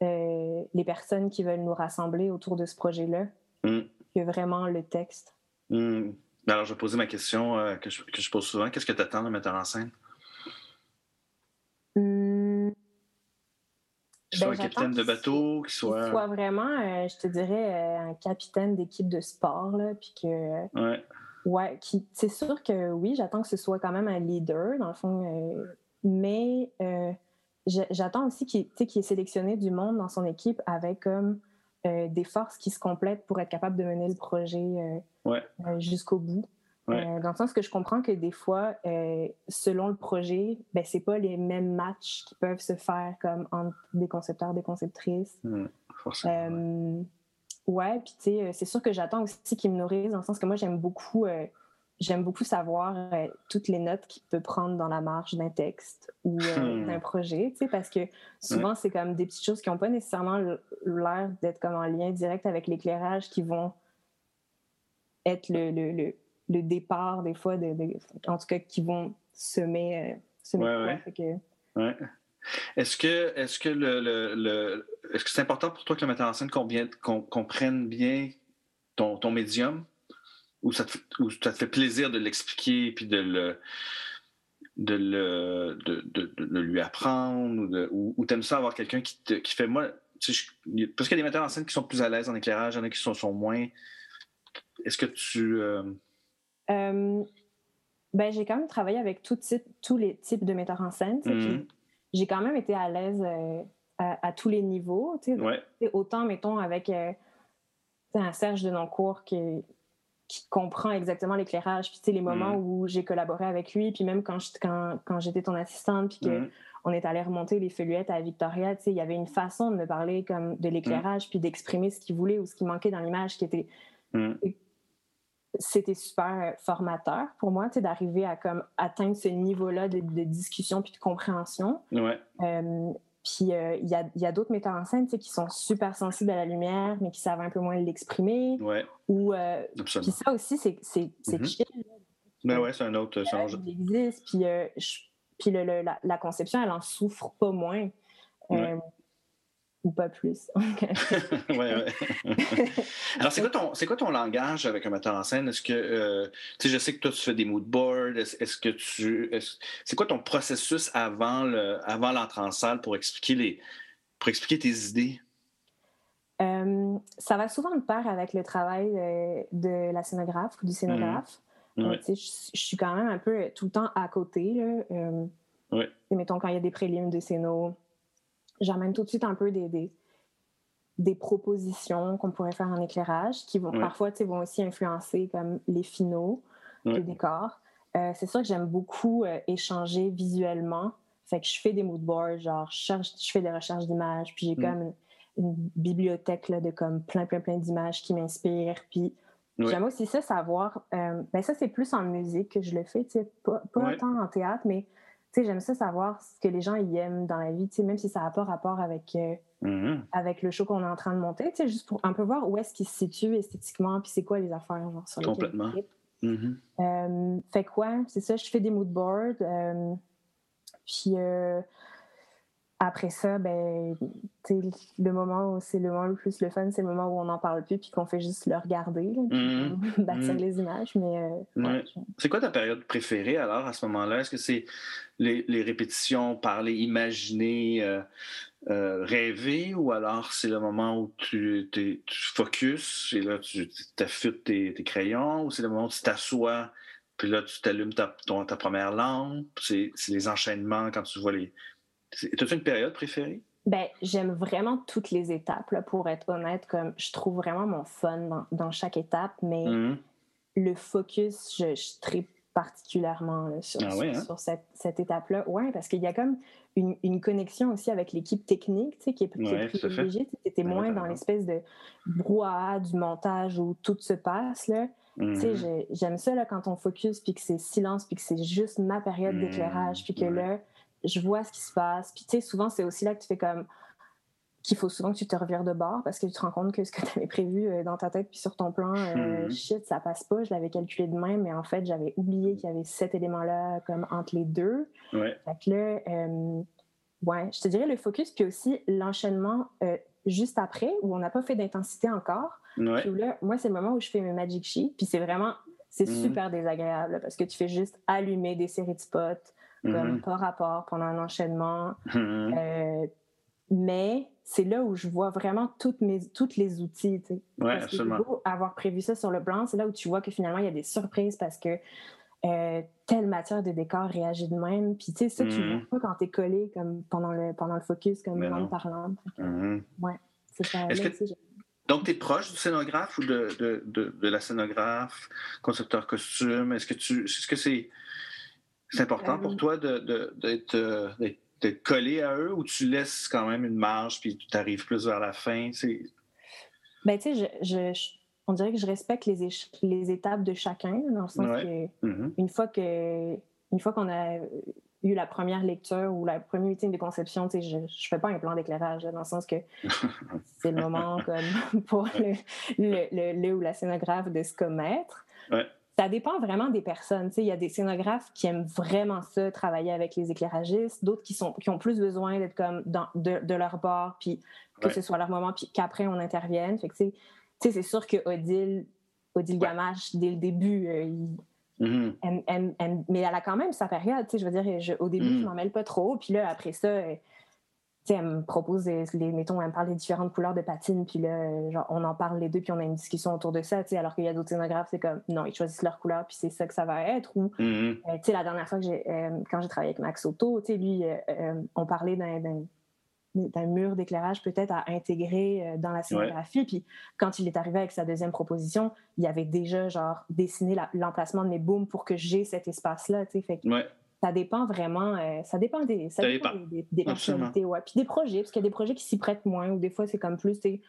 [SPEAKER 2] euh, les personnes qui veulent nous rassembler autour de ce projet-là
[SPEAKER 1] mm.
[SPEAKER 2] que vraiment le texte.
[SPEAKER 1] Alors, je vais poser ma question euh, que, je, que, je, pose souvent. Qu'est-ce que tu attends de metteur en scène?
[SPEAKER 2] Qu'il
[SPEAKER 1] soit ben, un capitaine de bateau, qu'il soit...
[SPEAKER 2] soit vraiment, je te dirais, un capitaine d'équipe de sport, là, puis que...
[SPEAKER 1] Ouais
[SPEAKER 2] Ouais, c'est sûr que oui, j'attends que ce soit quand même un leader, dans le fond, euh, mais euh, j'attends aussi qu'il ait sélectionné du monde dans son équipe avec comme euh, des forces qui se complètent pour être capable de mener le projet jusqu'au bout. dans le sens que je comprends que des fois, selon le projet, ben, c'est pas les mêmes matchs qui peuvent se faire comme entre des concepteurs, des conceptrices.
[SPEAKER 1] Mmh,
[SPEAKER 2] Ouais, puis tu sais, euh, c'est sûr que j'attends aussi qu'ils me nourrissent, dans le sens que moi, j'aime beaucoup, euh, j'aime beaucoup savoir euh, toutes les notes qu'il peut prendre dans la marge d'un texte ou hmm. d'un projet, tu sais, parce que souvent, c'est comme des petites choses qui n'ont pas nécessairement l'air d'être comme en lien direct avec l'éclairage qui vont être le, le, le, départ, des fois, de, en tout cas, qui vont semer, semer
[SPEAKER 1] ouais, ouais. ouais. Est-ce que est-ce que le, est-ce que c'est important pour toi que le metteur en scène comprenne bien ton, ton médium? Ou ça, te, ou ça te fait plaisir de l'expliquer puis de le de le, de, de, lui apprendre ou, de, ou, t'aimes ça avoir quelqu'un qui, te, qui fait moi parce qu'il y a des metteurs en scène qui sont plus à l'aise en éclairage, il y en a qui sont, sont moins. Est-ce que tu.
[SPEAKER 2] Euh, euh, ben, j'ai quand même travaillé avec tout type, tous les types de metteurs en scène j'ai quand même été à l'aise euh, à, tous les niveaux.
[SPEAKER 1] Ouais.
[SPEAKER 2] Autant, mettons, avec euh, un Serge de Noncourt qui, qui comprend exactement l'éclairage. Puis, les moments mm. où j'ai collaboré avec lui, puis même quand, quand, quand j'étais ton assistante, puis qu'on on est allé remonter les feuillettes à Victoria, il y avait une façon de me parler comme de l'éclairage, puis d'exprimer ce qu'il voulait ou ce qui manquait dans l'image qui était c'était super formateur pour moi, d'arriver à comme atteindre ce niveau-là de, discussion puis de compréhension.
[SPEAKER 1] Ouais.
[SPEAKER 2] Euh, puis euh, il y a, y a d'autres metteurs en scène qui sont super sensibles à la lumière, mais qui savent un peu moins l'exprimer.
[SPEAKER 1] Ouais.
[SPEAKER 2] Ou, euh, puis ça aussi, c'est mm chill.
[SPEAKER 1] Ben ouais, c'est un autre.
[SPEAKER 2] Il existe. Puis, puis le, la, la, conception, elle en souffre pas moins ou pas plus.
[SPEAKER 1] ouais, ouais. Alors, c'est quoi, ton, quoi ton langage avec un metteur en scène? Est-ce que, euh, tu sais, je sais que toi, tu fais des mood boards. Est-ce, que tu. c'est quoi ton processus avant, le, avant l'entrée en salle pour expliquer, les, pour expliquer tes idées?
[SPEAKER 2] Euh, ça va souvent de pair avec le travail de, la scénographe ou du scénographe.
[SPEAKER 1] Mmh.
[SPEAKER 2] je, suis quand même un peu tout le temps à côté. Là.
[SPEAKER 1] Euh,
[SPEAKER 2] mettons, quand il y a des prélims de scéno, j'amène tout de suite un peu des, des, propositions qu'on pourrait faire en éclairage qui vont parfois vont aussi influencer comme les finaux, les décors. Euh, c'est sûr que j'aime beaucoup euh, échanger visuellement. Fait que je fais des mood boards, genre je, cherche, je fais des recherches d'images, puis j'ai mm. comme une, bibliothèque là, de comme plein, plein, plein d'images qui m'inspirent. Puis j'aime aussi ça, savoir. Euh, ben ça, c'est plus en musique que je le fais, pas, pas tant en théâtre, mais j'aime ça savoir ce que les gens y aiment dans la vie, même si ça n'a pas rapport avec, euh,
[SPEAKER 1] mm-hmm.
[SPEAKER 2] avec le show qu'on est en train de monter, juste pour un peu voir où est-ce qu'il se situe esthétiquement, puis c'est quoi les affaires genre, sur
[SPEAKER 1] Complètement. Mm-hmm.
[SPEAKER 2] Euh, fait quoi, c'est ça, je fais des mood boards. Euh, puis après ça, ben, le moment où c'est le moment le plus le fun, c'est le moment où on n'en parle plus puis qu'on fait juste le regarder, là, mm-hmm. bâtir mm-hmm. les images. Mais,
[SPEAKER 1] euh, C'est quoi ta période préférée alors à ce moment-là? Est-ce que c'est les, répétitions, parler, imaginer, euh, euh, rêver ou alors c'est le moment où tu, tu focus et là tu affûtes tes, tes crayons ou c'est le moment où tu t'assois puis là tu t'allumes ta, ta première lampe? C'est les enchaînements quand tu vois les T'as-tu une période préférée?
[SPEAKER 2] Ben, j'aime vraiment toutes les étapes, là, pour être honnête. Comme, je trouve vraiment mon fun dans, chaque étape, mais
[SPEAKER 1] mm-hmm.
[SPEAKER 2] le focus, je, je particulièrement sur,
[SPEAKER 1] ah hein?
[SPEAKER 2] sur, cette, cette étape-là. Oui, parce qu'il y a comme une, une connexion aussi avec l'équipe technique qui est, qui est privilégiée. Tu étais moins dans l'espèce de brouhaha du montage où tout se passe. Là.
[SPEAKER 1] Mm-hmm.
[SPEAKER 2] J'aime ça là, quand on focus, puis que c'est silence, puis que c'est juste ma période mm-hmm. d'éclairage, puis que là, je vois ce qui se passe. Puis, tu sais, souvent, c'est aussi là que tu fais comme qu'il faut souvent que tu te revires de bord parce que tu te rends compte que ce que tu avais prévu euh, dans ta tête puis sur ton plan, euh, hmm. shit, ça passe pas. Je l'avais calculé de même, mais en fait, j'avais oublié qu'il y avait cet élément-là comme entre les deux.
[SPEAKER 1] Ouais.
[SPEAKER 2] Fait que là, euh, ouais, je te dirais le focus, puis aussi l'enchaînement juste après où on n'a pas fait d'intensité encore.
[SPEAKER 1] Ouais.
[SPEAKER 2] Puis là, moi, c'est le moment où je fais mes magic sheets, puis c'est vraiment, c'est hmm. super désagréable parce que tu fais juste allumer des séries de spots comme mm-hmm. par rapport pendant un enchaînement.
[SPEAKER 1] Mm-hmm.
[SPEAKER 2] Euh, mais c'est là où je vois vraiment toutes mes, toutes les outils. Tu sais.
[SPEAKER 1] Ouais, parce absolument.
[SPEAKER 2] Que avoir prévu ça sur le plan, c'est là où tu vois que finalement, il y a des surprises parce que euh, telle matière de décor réagit de même. Puis, tu sais, ça, tu mm-hmm. vois pas quand tu es collé comme pendant, le, pendant le focus, comme langue parlante. Ouais, c'est ça.
[SPEAKER 1] donc, tu es proche du scénographe ou de, de, de, de la scénographe, concepteur costume? Est-ce que tu. Est-ce que c'est c'est important pour euh, toi euh, d'être collé à eux ou tu laisses quand même une marge puis tu arrives plus vers la fin?
[SPEAKER 2] Ben, tu sais, je, on dirait que je respecte les, les étapes de chacun, dans le sens que
[SPEAKER 1] mm-hmm.
[SPEAKER 2] une fois que une fois qu'on a eu la première lecture ou la première meeting de conception, tu sais, je, je fais pas un plan d'éclairage, dans le sens que c'est le moment comme pour le, le, le, ou la scénographe de se commettre.
[SPEAKER 1] Ouais
[SPEAKER 2] ça dépend vraiment des personnes. Il y a des scénographes qui aiment vraiment ça, travailler avec les éclairagistes, d'autres qui, sont, qui ont plus besoin d'être comme dans, de, leur bord, puis que ce soit leur moment, puis qu'après on intervienne. Fait que, c'est sûr que Odile, Odile Gamache, dès le début, euh,
[SPEAKER 1] mm-hmm.
[SPEAKER 2] mais elle a quand même sa période. Je veux dire, au début, je mm. m'en mêle pas trop, puis là, après ça, elle me propose, les, mettons, elle me parle des différentes couleurs de patines, puis là, genre, on en parle les deux, puis on a une discussion autour de ça, alors qu'il y a d'autres scénographes, c'est comme, non, ils choisissent leur couleur, puis c'est ça que ça va être. Ou,
[SPEAKER 1] mm-hmm.
[SPEAKER 2] euh, la dernière fois que j'ai, euh, quand j'ai travaillé avec Max Soto, lui, euh, on parlait d'un, d'un mur d'éclairage peut-être à intégrer dans la scénographie. Puis quand il est arrivé avec sa deuxième proposition, il avait déjà genre dessiné l'emplacement de mes booms pour que j'ai cet espace-là. Fait ça dépend vraiment, euh, ça dépend des, ça dépend des, des, personnalités, ouais. Puis des projets, parce qu'il y a des projets qui s'y prêtent moins, ou des fois c'est comme plus, c'est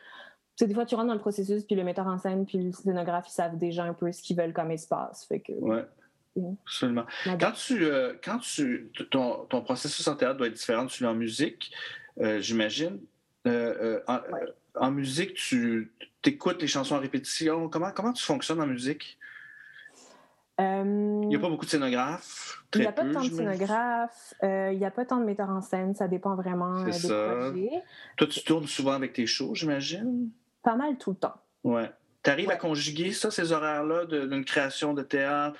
[SPEAKER 2] des fois tu rentres dans le processus, puis le metteur en scène, puis le scénographe, ils savent déjà un peu ce qu'ils veulent comme espace. Fait que,
[SPEAKER 1] ouais. Absolument. Quand tu, euh, quand tu, ton, ton, processus en théâtre doit être différent de celui en musique, euh, j'imagine. Euh, en, musique, tu écoutes les chansons en répétition. Comment, comment tu fonctionnes en musique? Il n'y a pas beaucoup de scénographes.
[SPEAKER 2] Il n'y a pas tant de scénographes. il n'y a pas tant de metteurs en scène. Ça dépend vraiment des projets.
[SPEAKER 1] Toi, tu tournes souvent avec tes shows, j'imagine?
[SPEAKER 2] Pas mal tout le temps.
[SPEAKER 1] Ouais. Tu arrives à conjuguer ça, ces horaires-là, d'une création de théâtre,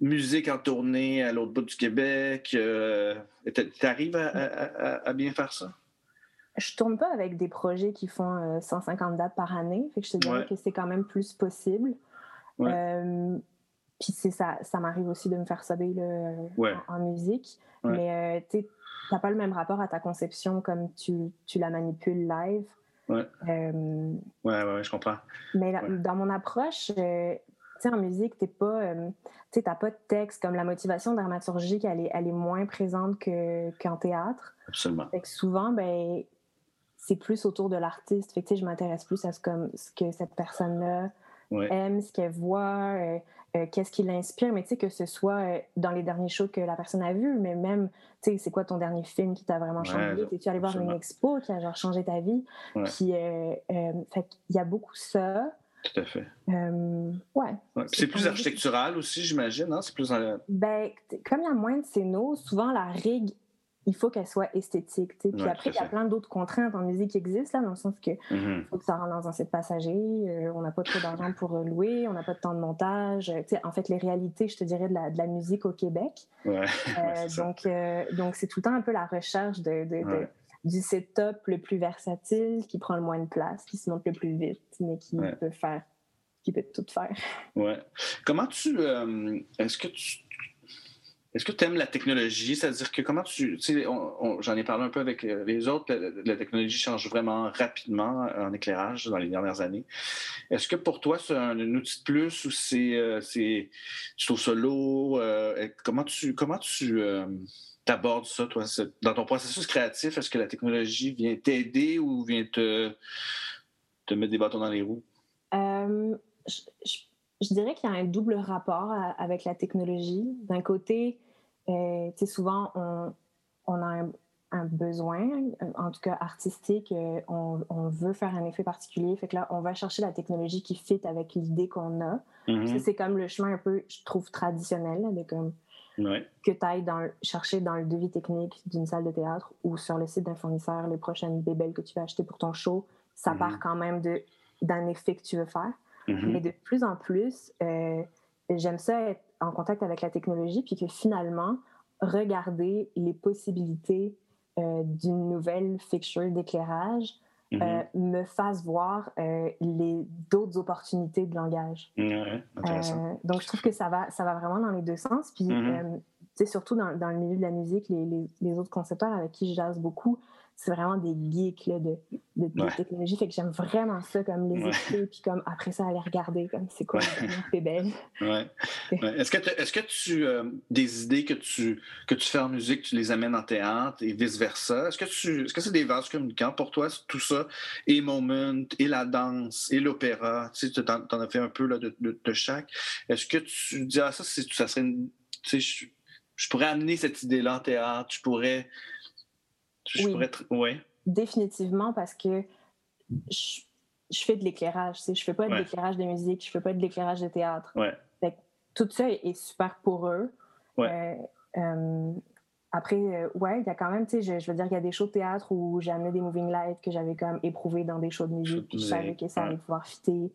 [SPEAKER 1] musique en tournée à l'autre bout du Québec. Euh, tu arrives à, bien faire ça?
[SPEAKER 2] Je tourne pas avec des projets qui font 150 euh, dates par année. Fait que je te dirais que c'est quand même plus possible. Euh, puis ça, ça m'arrive aussi de me faire saber en, musique. Mais tu n'as pas le même rapport à ta conception comme tu, tu la manipules live.
[SPEAKER 1] Ouais. ouais, ouais, je comprends.
[SPEAKER 2] Mais dans mon approche, en musique, t'es pas, euh, tu n'as pas de texte, comme la motivation dramaturgique, elle est, elle est moins présente qu'en théâtre.
[SPEAKER 1] Absolument.
[SPEAKER 2] Fait que souvent, ben, c'est plus autour de l'artiste. Fait que, je m'intéresse plus à ce, comme, ce que cette personne-là aime, ce qu'elle voit, euh, euh, qu'est-ce qui l'inspire. Mais tu sais, que ce soit dans les derniers shows que la personne a vus, mais même, tu sais, c'est quoi ton dernier film qui t'a vraiment changé? tu allé voir une expo qui a genre changé ta vie? Puis, fait il y a beaucoup ça.
[SPEAKER 1] Tout à fait.
[SPEAKER 2] Euh, ouais.
[SPEAKER 1] c'est plus architectural aussi, j'imagine, hein? C'est plus
[SPEAKER 2] Ben, comme il y a moins de scénos, souvent la rigue, il faut qu'elle soit esthétique. Puis après, il y a plein d'autres contraintes en musique qui existent, là, dans le sens que mm-hmm. faut que ça rentre dans un site passager, euh, on n'a pas trop d'argent pour euh, louer, on n'a pas de temps de montage. en fait, les réalités, je te dirais, de la, de la musique au Québec.
[SPEAKER 1] Ouais.
[SPEAKER 2] donc, donc, c'est tout le temps un peu la recherche de, de du setup le plus versatile, qui prend le moins de place, qui se monte le plus vite, mais qui peut faire, qui peut tout faire.
[SPEAKER 1] Ouais. Comment tu, euh, est-ce que tu est-ce que tu aimes la technologie? C'est-à-dire que comment tu. J'en ai parlé un peu avec euh, les autres. La, technologie change vraiment rapidement en éclairage dans les dernières années. Est-ce que pour toi, c'est un, outil de plus ou c'est. Euh, tu trouves solo? comment tu. Comment tu abordes ça, toi? Dans ton processus créatif, est-ce que la technologie vient t'aider ou vient te, te mettre des bâtons dans les roues?
[SPEAKER 2] Euh, dirais qu'il y a un double rapport avec la technologie. D'un côté, euh, souvent, on, on a un, besoin, en tout cas artistique, euh, on, veut faire un effet particulier. Fait que là, on va chercher la technologie qui fit avec l'idée qu'on a. Mm-hmm. C'est comme le chemin un peu, je trouve, traditionnel, de comme que tu ailles dans, chercher dans le devis technique d'une salle de théâtre ou sur le site d'un fournisseur les prochaines bébelles que tu vas acheter pour ton show. Ça part mhm. quand même d'un effet que tu veux faire. Mhm. Mais de plus en plus, euh, j'aime ça être en contact avec la technologie, puis que finalement, regarder les possibilités euh, d'une nouvelle fixture d'éclairage mhm. euh, me fasse voir les d'autres opportunités de langage. donc, je trouve que ça va, ça va vraiment dans les deux sens. Puis, surtout dans, dans, le milieu de la musique, les, les, autres concepteurs avec qui je jase beaucoup, c'est vraiment des geeks là, de, de, technologie. Fait que j'aime vraiment ça, comme les écouter, puis comme après ça, aller regarder, comme c'est quoi c'est belle.
[SPEAKER 1] Ouais. Est-ce que, est-ce que tu, euh, des idées que tu, que tu fais en musique, tu les amènes en théâtre et vice-versa? Est-ce que tu, est-ce que c'est des vases communicants pour toi, tout ça, et moment, et la danse, et l'opéra? Tu sais, as fait un peu là, de, de, chaque. Est-ce que tu dis, ah, ça, ça serait une, tu sais, je pourrais amener cette idée-là en théâtre, je pourrais. Je
[SPEAKER 2] oui.
[SPEAKER 1] pourrais.
[SPEAKER 2] Définitivement, parce que je, fais de l'éclairage. Je ne fais pas de l'éclairage de musique, je ne fais pas de l'éclairage de théâtre.
[SPEAKER 1] Ouais.
[SPEAKER 2] tout ça est super pour eux. Euh, euh, après, euh, ouais, il y a quand même, tu sais, je, veux dire qu'il y a des shows de théâtre où j'ai amené des moving lights que j'avais comme éprouvé dans des shows de musique, puis je savais que ça allait pouvoir fitter.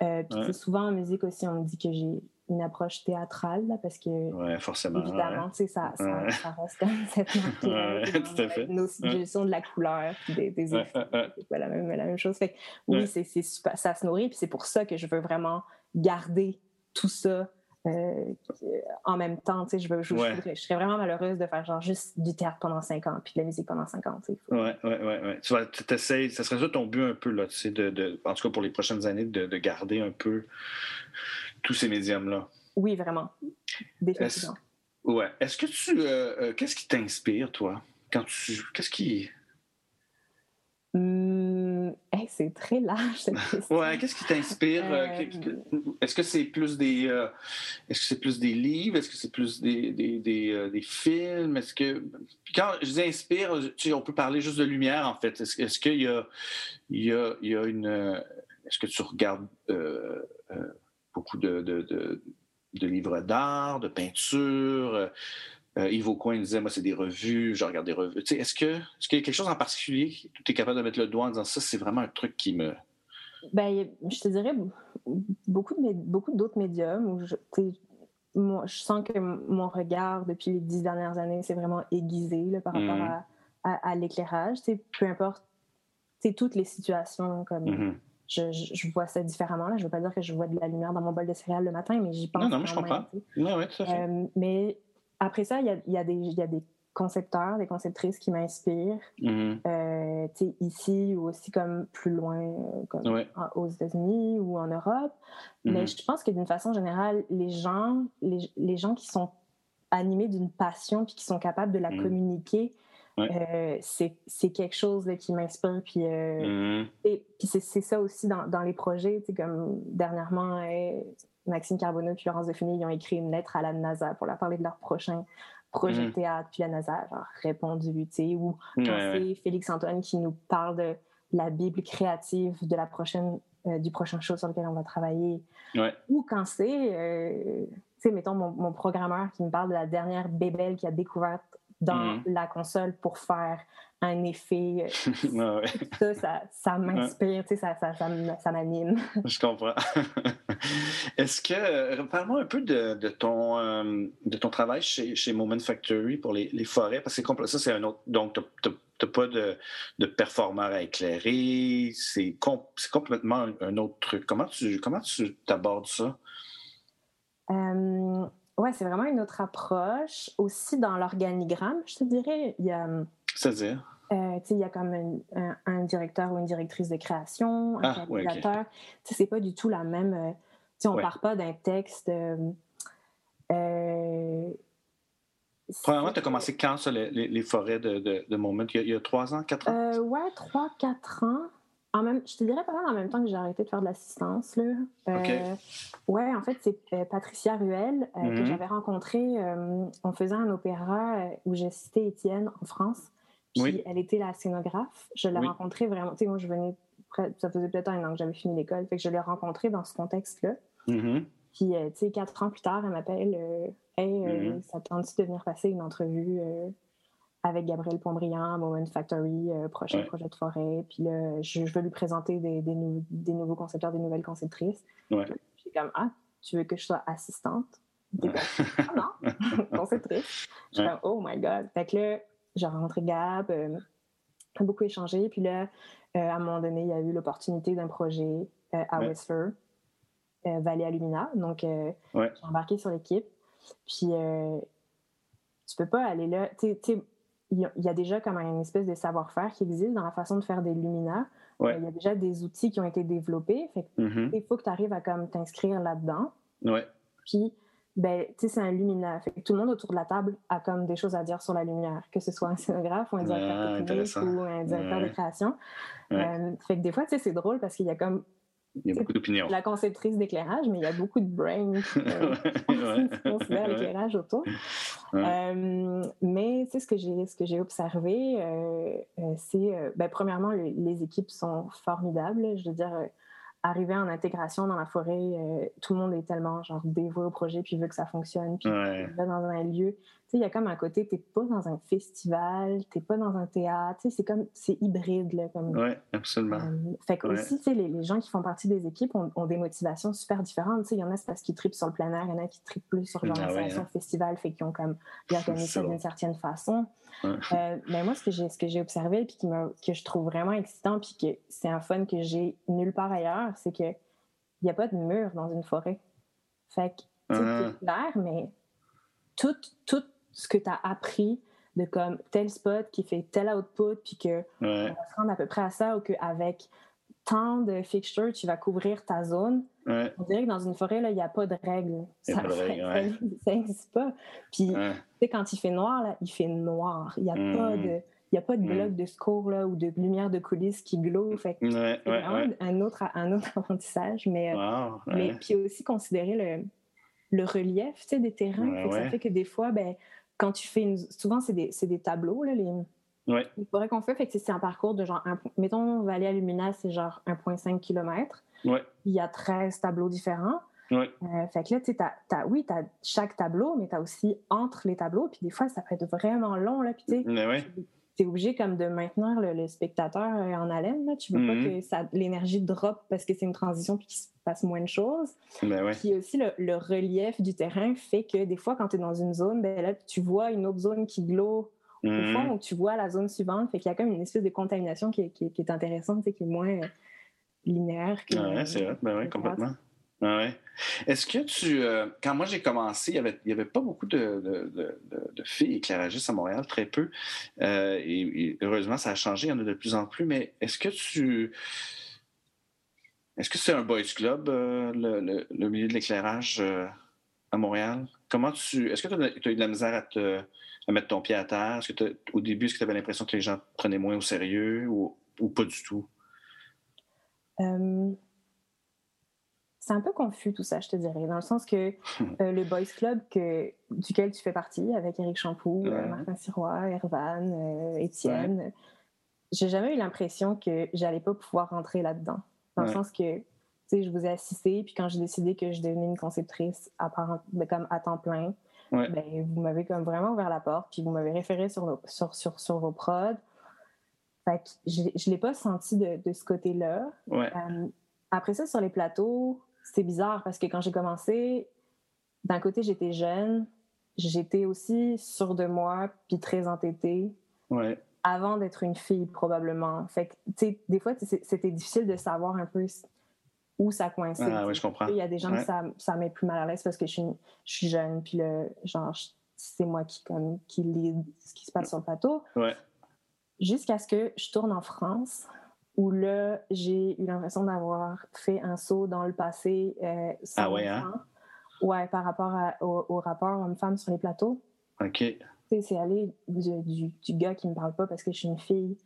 [SPEAKER 2] puis souvent en musique aussi, on me dit que j'ai une approche théâtrale, là, parce que,
[SPEAKER 1] ouais, forcément,
[SPEAKER 2] évidemment, ça, ça, ça, reste comme cette marque nos suggestions de la couleur, des, des effets, c'est pas la même, la même chose. Fait oui, c'est, super, ça se nourrit, puis c'est pour ça que je veux vraiment garder tout ça euh, en même temps, tu sais, je, je, je, serais vraiment malheureuse de faire genre juste du théâtre pendant cinq ans puis de la musique pendant cinq ans. Tu
[SPEAKER 1] sais. Ouais, ouais, ouais, ouais. Tu t'essayes, ça serait ça ton but un peu, là, tu sais, de, de, en tout cas pour les prochaines années, de, de garder un peu tous ces médiums-là.
[SPEAKER 2] Oui, vraiment. Définitivement.
[SPEAKER 1] Est ouais. Est-ce que tu. Euh, euh, qu'est-ce qui t'inspire, toi? Quand tu. Qu'est-ce qui.
[SPEAKER 2] Hum, c'est très large cette question.
[SPEAKER 1] Ouais, qu'est-ce qui t'inspire euh, Est-ce que c'est plus des est-ce que c'est plus des livres? Est-ce que c'est plus des, des, des, des films? Est-ce que quand je dis inspire, tu sais, on peut parler juste de lumière en fait. Est-ce, est-ce qu'il y a il y a, il y a une est-ce que tu regardes beaucoup de, de, de, de livres d'art, de peinture euh, Yves Aucoin disait, moi, c'est des revues, je regarde des revues. est-ce, que, est-ce qu'il y a quelque chose en particulier que tu es capable de mettre le doigt en disant ça, c'est vraiment un truc qui me.
[SPEAKER 2] Ben, je te dirais beaucoup, de, beaucoup d'autres médiums où je, moi, je sens que mon regard depuis les dix dernières années s'est vraiment aiguisé par rapport mmh. à, à, l'éclairage. Peu importe toutes les situations, comme mmh je, je, vois ça différemment. Là. Je ne veux pas dire que je vois de la lumière dans mon bol de céréales le matin, mais j'y pense.
[SPEAKER 1] Non, non, mais je comprends. Tout à fait.
[SPEAKER 2] Euh, mais après ça, il y a, y, a y a, des concepteurs, des conceptrices qui m'inspirent. Mm-hmm. Euh, ici ou aussi comme plus loin, euh, comme aux États-Unis ou en Europe. Mais mm-hmm. je pense que d'une façon générale, les gens, les, les gens qui sont animés d'une passion puis qui sont capables de la mm. communiquer, euh, c'est quelque chose qui m'inspire. Puis, mm-hmm. et, puis c'est ça aussi dans, dans les projets. Comme dernièrement, Maxime Carbonneau et Laurence Defini, ils ont écrit une lettre à la NASA pour leur parler de leur prochain projet de mm. théâtre. Puis la NASA a répondu, ou quand c'est Félix Antoine qui nous parle de la Bible créative de la prochaine, euh, du prochain show sur lequel on va travailler. Ou quand c'est, euh, tu sais, mettons, mon, mon, programmeur qui me parle de la dernière bébelle qu'il a découverte dans mm. la console pour faire un effet. Euh, ça, ça, ça m'inspire, tu sais, ça, ça, ça m'anime.
[SPEAKER 1] Je comprends. Est-ce que, euh, parle-moi un peu de, de ton, euh, de ton travail chez, chez Moment Factory pour les, les forêts, parce que ça, c'est un autre. Donc, tu n'as pas de, de performeur à éclairer, c'est complètement un, autre truc. Comment tu comment tu abordes ça?
[SPEAKER 2] Euh, oui, c'est vraiment une autre approche. Aussi, dans l'organigramme, je te dirais, il y a.
[SPEAKER 1] C'est-à-dire?
[SPEAKER 2] Euh, il y a comme un, directeur ou une directrice de création, un ah, réalisateur. Ce C'est pas du tout la même. Euh, on ne part pas d'un texte. Euh, euh
[SPEAKER 1] Premièrement, tu as commencé quand, ça, les, les, forêts de, de, de Moment? Il y, a, trois ans, quatre ans?
[SPEAKER 2] Oui, trois, quatre ans. En même, je te dirais pas mal en même temps que j'ai arrêté de faire de l'assistance. Là. Euh, Ouais, en fait, c'est Patricia Ruel que mm-hmm. j'avais rencontrée. on faisait un opéra où j'ai cité Étienne en France. Puis elle était la scénographe. Je l'ai rencontrée vraiment. Tu sais, moi, je venais. Ça faisait peut-être un an que j'avais fini l'école. Fait que je l'ai rencontrée dans ce contexte-là. Mm-hmm. Puis, euh, tu sais, quatre ans plus tard, elle m'appelle euh, Hey, euh, mm-hmm. ça tente de venir passer une entrevue avec Gabriel Pombriand, Moment Factory, prochain projet de forêt. Puis là, je, veux lui présenter des, des, nouveaux concepteurs, des nouvelles conceptrices. Ouais. Puis, comme Ah, tu veux que je sois assistante? ah non, conceptrice. Je suis comme Oh my God. Fait que là, j'ai rencontré Gab, euh, beaucoup échangé. Puis là, euh, à un moment donné, il y a eu l'opportunité d'un projet euh, à ouais. Westford, Vallée Alumina. Donc, j'ai embarqué sur l'équipe. Puis, tu peux pas aller là. Tu sais, il y, a déjà comme une espèce de savoir-faire qui existe dans la façon de faire des luminas. Il y a déjà des outils qui ont été développés. Fait mm-hmm. il faut que tu arrives à comme t'inscrire là-dedans.
[SPEAKER 1] Ouais.
[SPEAKER 2] Puis ben, tu sais, c'est un luminaire. tout le monde autour de la table a comme des choses à dire sur la lumière, que ce soit un scénographe ou un directeur ah, technique ou un directeur de création. Euh, fait que des fois, tu sais, c'est drôle parce qu'il y a comme
[SPEAKER 1] il y a beaucoup d'opinions.
[SPEAKER 2] La conceptrice d'éclairage, mais il y a beaucoup de brains euh, qui l'éclairage autour. Euh, mais ce que j'ai, ce que j'ai observé, euh, c'est, ben, premièrement, les, les, équipes sont formidables. Je veux dire, arriver en intégration dans la forêt, euh, tout le monde est tellement genre dévoué au projet puis veut que ça fonctionne. Puis va dans un lieu. Tu sais, il y a comme un côté, t'es pas dans un festival, t'es pas dans un théâtre. Tu sais, c'est comme, c'est hybride là. Comme,
[SPEAKER 1] oui, absolument. Euh,
[SPEAKER 2] fait que aussi, tu sais, les, les, gens qui font partie des équipes ont, ont des motivations super différentes. Tu sais, il y en a c'est parce qu'ils tripent sur le plein air, il y en a qui tripent plus sur l'organisation ah, festival, fait qu'ils ont comme ça d'une certaine façon. Euh, mais moi, ce que j'ai, ce que j'ai observé puis qui que je trouve vraiment excitant puis que c'est un fun que j'ai nulle part ailleurs, c'est que il n'y a pas de mur dans une forêt. Fait uh clair, mais tout, tout ce que tu as appris de comme tel spot qui fait tel output, puis que on va se rendre à peu près à ça, ou qu'avec tant de fixtures, tu vas couvrir ta zone. On dirait que dans une forêt, il n'y a pas de règles. Ça n'existe pas. Puis, quand il fait noir, là, il fait noir. Il n'y a, pas de, a pas de bloc de secours là, ou de lumière de coulisses qui glow. Fait c'est vraiment un, autre, un autre apprentissage. Mais, euh, mais puis aussi considérer le, le relief des terrains. ça fait que des fois, ben, quand tu fais une... Souvent, c'est des, des, tableaux, là, les
[SPEAKER 1] Ouais.
[SPEAKER 2] Il faudrait qu'on fait, fait que c'est un parcours de genre, un, mettons, Vallée à Lumina, c'est genre 1,5 km.
[SPEAKER 1] Ouais.
[SPEAKER 2] Il y a 13 tableaux différents.
[SPEAKER 1] Ouais.
[SPEAKER 2] Euh, fait que là, tu sais, oui, tu as chaque tableau, mais tu as aussi entre les tableaux. Puis des fois, ça peut être vraiment long. Là, puis tu
[SPEAKER 1] sais,
[SPEAKER 2] es obligé comme de maintenir le, spectateur euh, en haleine. Là. Tu veux pas mm-hmm. que l'énergie drop parce que c'est une transition puis qu'il se passe moins de choses.
[SPEAKER 1] Ben
[SPEAKER 2] puis aussi, le, relief du terrain fait que des fois, quand tu es dans une zone, ben là, tu vois une autre zone qui glow au fond, mhm. où tu vois la zone suivante. Fait qu'il y a comme une espèce de contamination qui, qui, est intéressante, qui est moins euh, linéaire. Que,
[SPEAKER 1] ah ouais, c'est vrai. Ben oui, complètement. Ah ouais. Est-ce que tu. Euh, quand moi j'ai commencé, il n'y avait, y avait pas beaucoup de, de, de, filles éclairagistes à Montréal, très peu. Euh, et, heureusement, ça a changé, il y en a de plus en plus. Mais est-ce que tu. Est-ce que c'est un boys club, le, le, milieu de l'éclairage à Montréal? Comment tu. Est-ce que tu as, eu de la misère à te à mettre ton pied à terre? Est-ce que au début, est-ce que tu avais l'impression que les gens te prenaient moins au sérieux ou, pas du tout?
[SPEAKER 2] Euh, c'est un peu confus tout ça, je te dirais, dans le sens que euh, le Boys Club que, duquel tu fais partie, avec Eric Champoux, euh, Martin Sirois, Ervan, Étienne, j'ai jamais eu l'impression que j'allais pas pouvoir rentrer là-dedans. Dans le sens que, tu sais, je vous ai assisté, puis quand j'ai décidé que je devenais une conceptrice à, ben, comme à temps plein, ben, vous m'avez comme vraiment ouvert la porte, puis vous m'avez référé sur, sur, sur, sur, vos prods. Fait que je ne l'ai pas senti de, de ce côté-là.
[SPEAKER 1] Euh,
[SPEAKER 2] après ça, sur les plateaux, c'est bizarre parce que quand j'ai commencé, d'un côté, j'étais jeune, j'étais aussi sûre de moi, puis très entêtée. Avant d'être une fille, probablement. Fait que, tu sais, des fois, c'était difficile de savoir un peu où ça coince.
[SPEAKER 1] Ah, oui, je comprends.
[SPEAKER 2] Il y a des gens que ça, ça met plus mal à l'aise parce que je suis, je suis jeune, puis le, genre, c'est moi qui, comme, qui lead ce qui se passe sur le plateau.
[SPEAKER 1] Ouais.
[SPEAKER 2] Jusqu'à ce que je tourne en France, où là, j'ai eu l'impression d'avoir fait un saut dans le passé. Euh,
[SPEAKER 1] ah ouais, hein?
[SPEAKER 2] Ouais, par rapport au, rapport homme-femme sur les plateaux.
[SPEAKER 1] OK.
[SPEAKER 2] C'est aller du, du, gars qui me parle pas parce que je suis une fille.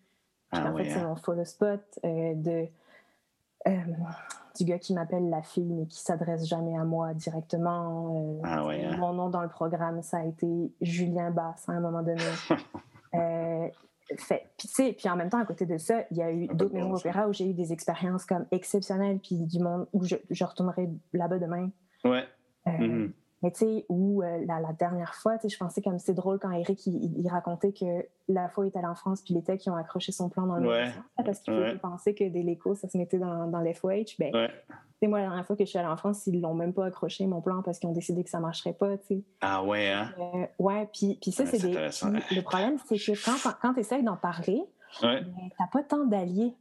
[SPEAKER 2] Ah, en fait, c'est hein? mon follow spot. Euh, de. Euh, du gars qui m'appelle la fille, mais qui s'adresse jamais à moi directement.
[SPEAKER 1] Euh, ah hein.
[SPEAKER 2] Mon nom dans le programme, ça a été Julien Bass à un moment donné. fait, puis, puis en même temps, à côté de ça, il y a eu ah, d'autres maisons d'opéra où j'ai eu des expériences comme exceptionnelles, puis du monde où je, je retournerai là-bas demain.
[SPEAKER 1] Ouais.
[SPEAKER 2] Euh, mm-hmm. Mais tu sais, où euh, la, dernière fois, tu sais, je pensais comme c'est drôle quand Eric il, racontait que la fois il était allé en France, puis les techs qui ont accroché son plan dans le
[SPEAKER 1] ouais.
[SPEAKER 2] parce qu'il ouais. pensait que des lécos, ça se mettait dans, dans l'FOH. Ben,
[SPEAKER 1] ouais.
[SPEAKER 2] moi, la dernière fois que je suis allée en France, ils l'ont même pas accroché mon plan parce qu'ils ont décidé que ça marcherait pas, tu sais.
[SPEAKER 1] Ah ouais, hein?
[SPEAKER 2] Euh, ouais, puis, puis ça, c'est des. le problème, c'est que quand, quand tu essaies d'en parler, ben, t'as pas tant d'alliés.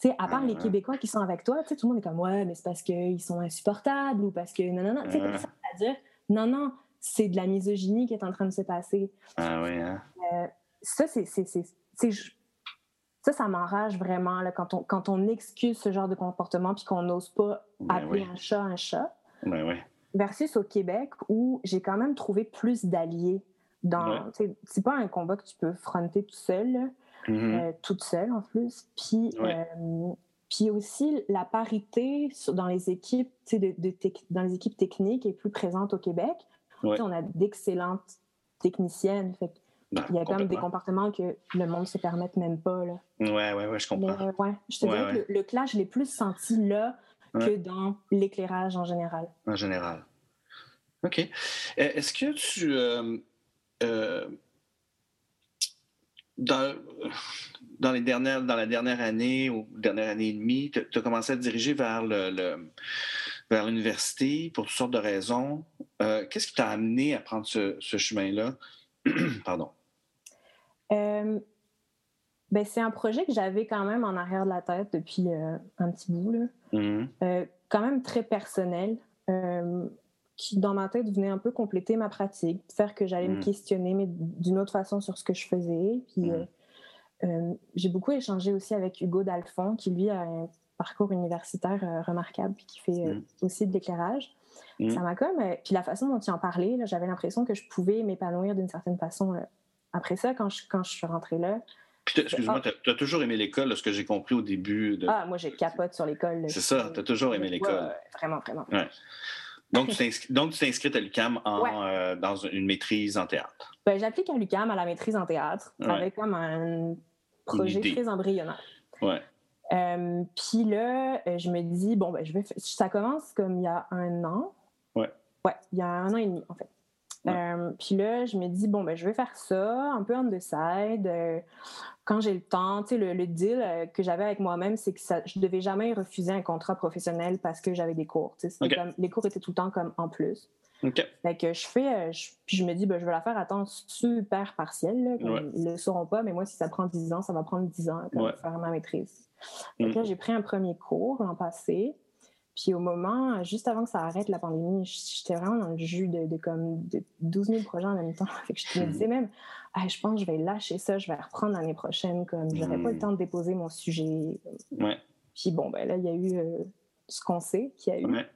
[SPEAKER 2] Tu sais, à part les Québécois qui sont avec toi, tu sais, tout le monde est comme ouais, mais c'est parce qu'ils sont insupportables ou parce que non, non, non. Tu sais, ça à dire non, non, c'est de la misogynie qui est en train de se passer.
[SPEAKER 1] Ah oui, hein?
[SPEAKER 2] Euh, ça, c'est, ça, ça m'enrage vraiment là, quand, on, quand on excuse ce genre de comportement puis qu'on n'ose pas ben appeler un chat un chat.
[SPEAKER 1] Ben oui.
[SPEAKER 2] Versus au Québec où j'ai quand même trouvé plus d'alliés. Dans, C'est pas un combat que tu peux fronter tout seul, mm-hmm. euh, toute seule en plus. Puis, euh, puis aussi, la parité dans les équipes, de, de dans les équipes techniques est plus présente au Québec. On a d'excellentes techniciennes. Fait
[SPEAKER 1] ben,
[SPEAKER 2] il y a quand même des comportements que le monde ne se permette même pas. Là.
[SPEAKER 1] Ouais, ouais, ouais, je comprends.
[SPEAKER 2] ouais, je te dirais que le, clash, je l'ai plus senti là que dans l'éclairage en général.
[SPEAKER 1] En général. OK. E, est-ce que tu. Euh, euh, dans, dans, les dernières, dans la dernière année ou dernière année et demie, tu as commencé à te diriger vers le vers l'université pour toutes sortes de raisons. Euh, qu'est-ce qui t'a amené à prendre ce, chemin-là? Pardon.
[SPEAKER 2] Euh, ben, c'est un projet que j'avais quand même en arrière de la tête depuis euh, un petit bout. Là.
[SPEAKER 1] Mm-hmm.
[SPEAKER 2] quand même très personnel. Qui, dans ma tête, venait un peu compléter ma pratique, faire que j'allais me mm. questionner, mais d'une autre façon sur ce que je faisais. Puis, mm. euh, j'ai beaucoup échangé aussi avec Hugo Dalphon, qui lui a un parcours universitaire remarquable, puis qui fait mm. aussi de l'éclairage. Ça m'a comme. puis la façon dont il en parlait, j'avais l'impression que je pouvais m'épanouir d'une certaine façon après ça, quand je, quand je suis rentrée là,
[SPEAKER 1] excuse-moi, tu as, toujours aimé l'école, ce que j'ai compris au début. De...
[SPEAKER 2] Ah, moi, j'ai capote sur l'école.
[SPEAKER 1] C'est ça, tu as toujours aimé l'école.
[SPEAKER 2] vraiment, vraiment.
[SPEAKER 1] Donc, tu t'es inscrite à l'UCAM euh, dans une maîtrise en théâtre.
[SPEAKER 2] Ben, J'applique à l'UCAM à la maîtrise en théâtre avec comme un projet très embryonnaire.
[SPEAKER 1] Ouais.
[SPEAKER 2] Euh, puis là, euh, je me dis, bon, ben, je vais... ça commence comme il y a un an.
[SPEAKER 1] Ouais.
[SPEAKER 2] Ouais, il y a un an et demi, en fait. Euh, puis là, je me dis, bon, ben, je vais faire ça, un peu on the side. Euh, quand j'ai le temps, tu sais, le, deal euh, que j'avais avec moi-même, c'est que ça, je devais jamais refuser un contrat professionnel parce que j'avais des cours. Comme, les cours étaient tout le temps comme en plus. Fait que je fais, puis je me dis, ben, je vais la faire à temps super partiel. Ils ne le sauront pas, mais moi, si ça prend 10 ans, ça va prendre 10 ans pour faire ma maîtrise. Donc là, mm. j'ai pris un premier cours l'an passé. Puis au moment, juste avant que ça arrête la pandémie, j'étais vraiment dans le jus de, comme de 12 000 projets en même temps. Fait que je me disais même, je pense que je vais lâcher ça, je vais reprendre l'année prochaine, comme j'aurais pas le hmm. temps de déposer mon sujet.
[SPEAKER 1] Ouais.
[SPEAKER 2] Puis bon, ben là, il y a eu euh, ce qu'on sait qu'il y a eu. Ouais.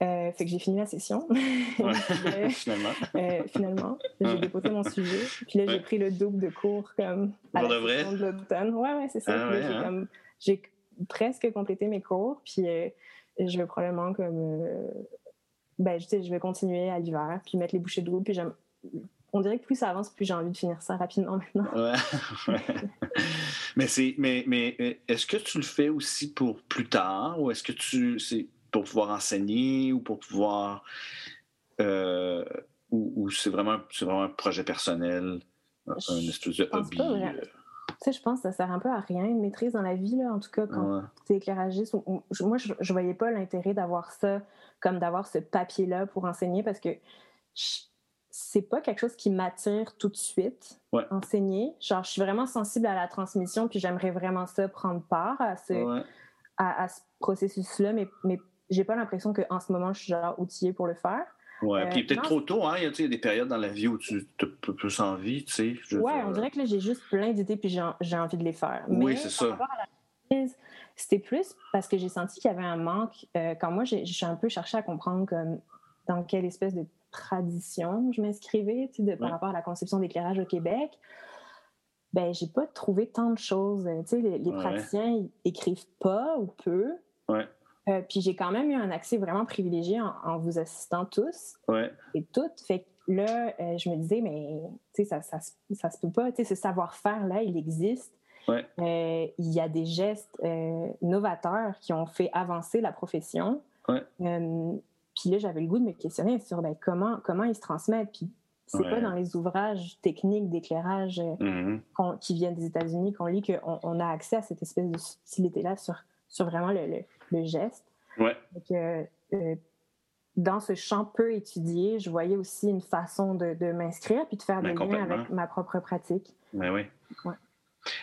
[SPEAKER 2] Euh, fait que j'ai fini la session.
[SPEAKER 1] finalement.
[SPEAKER 2] Euh, finalement, j'ai déposé mon sujet. Puis là, j'ai pris le double de cours comme
[SPEAKER 1] à la vrai?
[SPEAKER 2] de l'automne. Ouais, ouais, c'est ça. Ah j'ai hein? presque complété mes cours. Puis je vais probablement comme. Euh, ben, je, je vais continuer à l'hiver, puis mettre les bouchées de puis j'aime. On dirait que plus ça avance, plus j'ai envie de finir ça rapidement maintenant.
[SPEAKER 1] Ouais, mais c'est, mais, mais est-ce que tu le fais aussi pour plus tard, ou est-ce que tu, c'est pour pouvoir enseigner ou pour pouvoir, euh, ou, c'est vraiment, c'est vraiment un projet personnel, un, espèce de hobby
[SPEAKER 2] sais, je pense que ça sert un peu à rien, une maîtrise dans la vie, là, en tout cas, quand tu es éclairagiste. moi, je, ne voyais pas l'intérêt d'avoir ça, comme d'avoir ce papier-là pour enseigner, parce que c'est pas quelque chose qui m'attire tout de suite, enseigner. Genre, je suis vraiment sensible à la transmission, puis j'aimerais vraiment ça, prendre part à ce, à, ce processus-là, mais, mais j'ai pas l'impression qu'en ce moment, je suis genre outillée pour le faire.
[SPEAKER 1] Oui, euh, puis peut-être trop tôt, hein? Il y a des périodes dans la vie où tu as plus envie, tu sais.
[SPEAKER 2] Oui, on dirait que là, j'ai juste plein d'idées puis j'ai envie de les faire.
[SPEAKER 1] Oui, c'est ça.
[SPEAKER 2] C'était plus parce que j'ai senti qu'il y avait un manque. Euh, quand moi, j'ai un peu cherché à comprendre comme, dans quelle espèce de tradition je m'inscrivais tu sais, par rapport à la conception d'éclairage au Québec. Ben, j'ai pas trouvé tant de choses. Tu sais, les, praticiens, ils écrivent pas ou peu.
[SPEAKER 1] Ouais.
[SPEAKER 2] Euh, puis j'ai quand même eu un accès vraiment privilégié en, vous assistant tous et toutes. Fait que là, euh, je me disais, mais tu sais, ça, ça, ça, se peut pas. Tu sais, ce savoir-faire-là, il existe.
[SPEAKER 1] Euh,
[SPEAKER 2] il y a des gestes novateurs qui ont fait avancer la profession. puis là, j'avais le goût de me questionner sur ben, comment, comment ils se transmettent. Puis c'est pas dans les ouvrages techniques d'éclairage mm-hmm. qui viennent des États-Unis qu'on lit qu'on on a accès à cette espèce de subtilité-là sur, sur vraiment le le geste.
[SPEAKER 1] Ouais.
[SPEAKER 2] Euh, dans ce champ peu étudié, je voyais aussi une façon de, m'inscrire puis de faire des liens avec ma propre pratique.
[SPEAKER 1] Ben oui.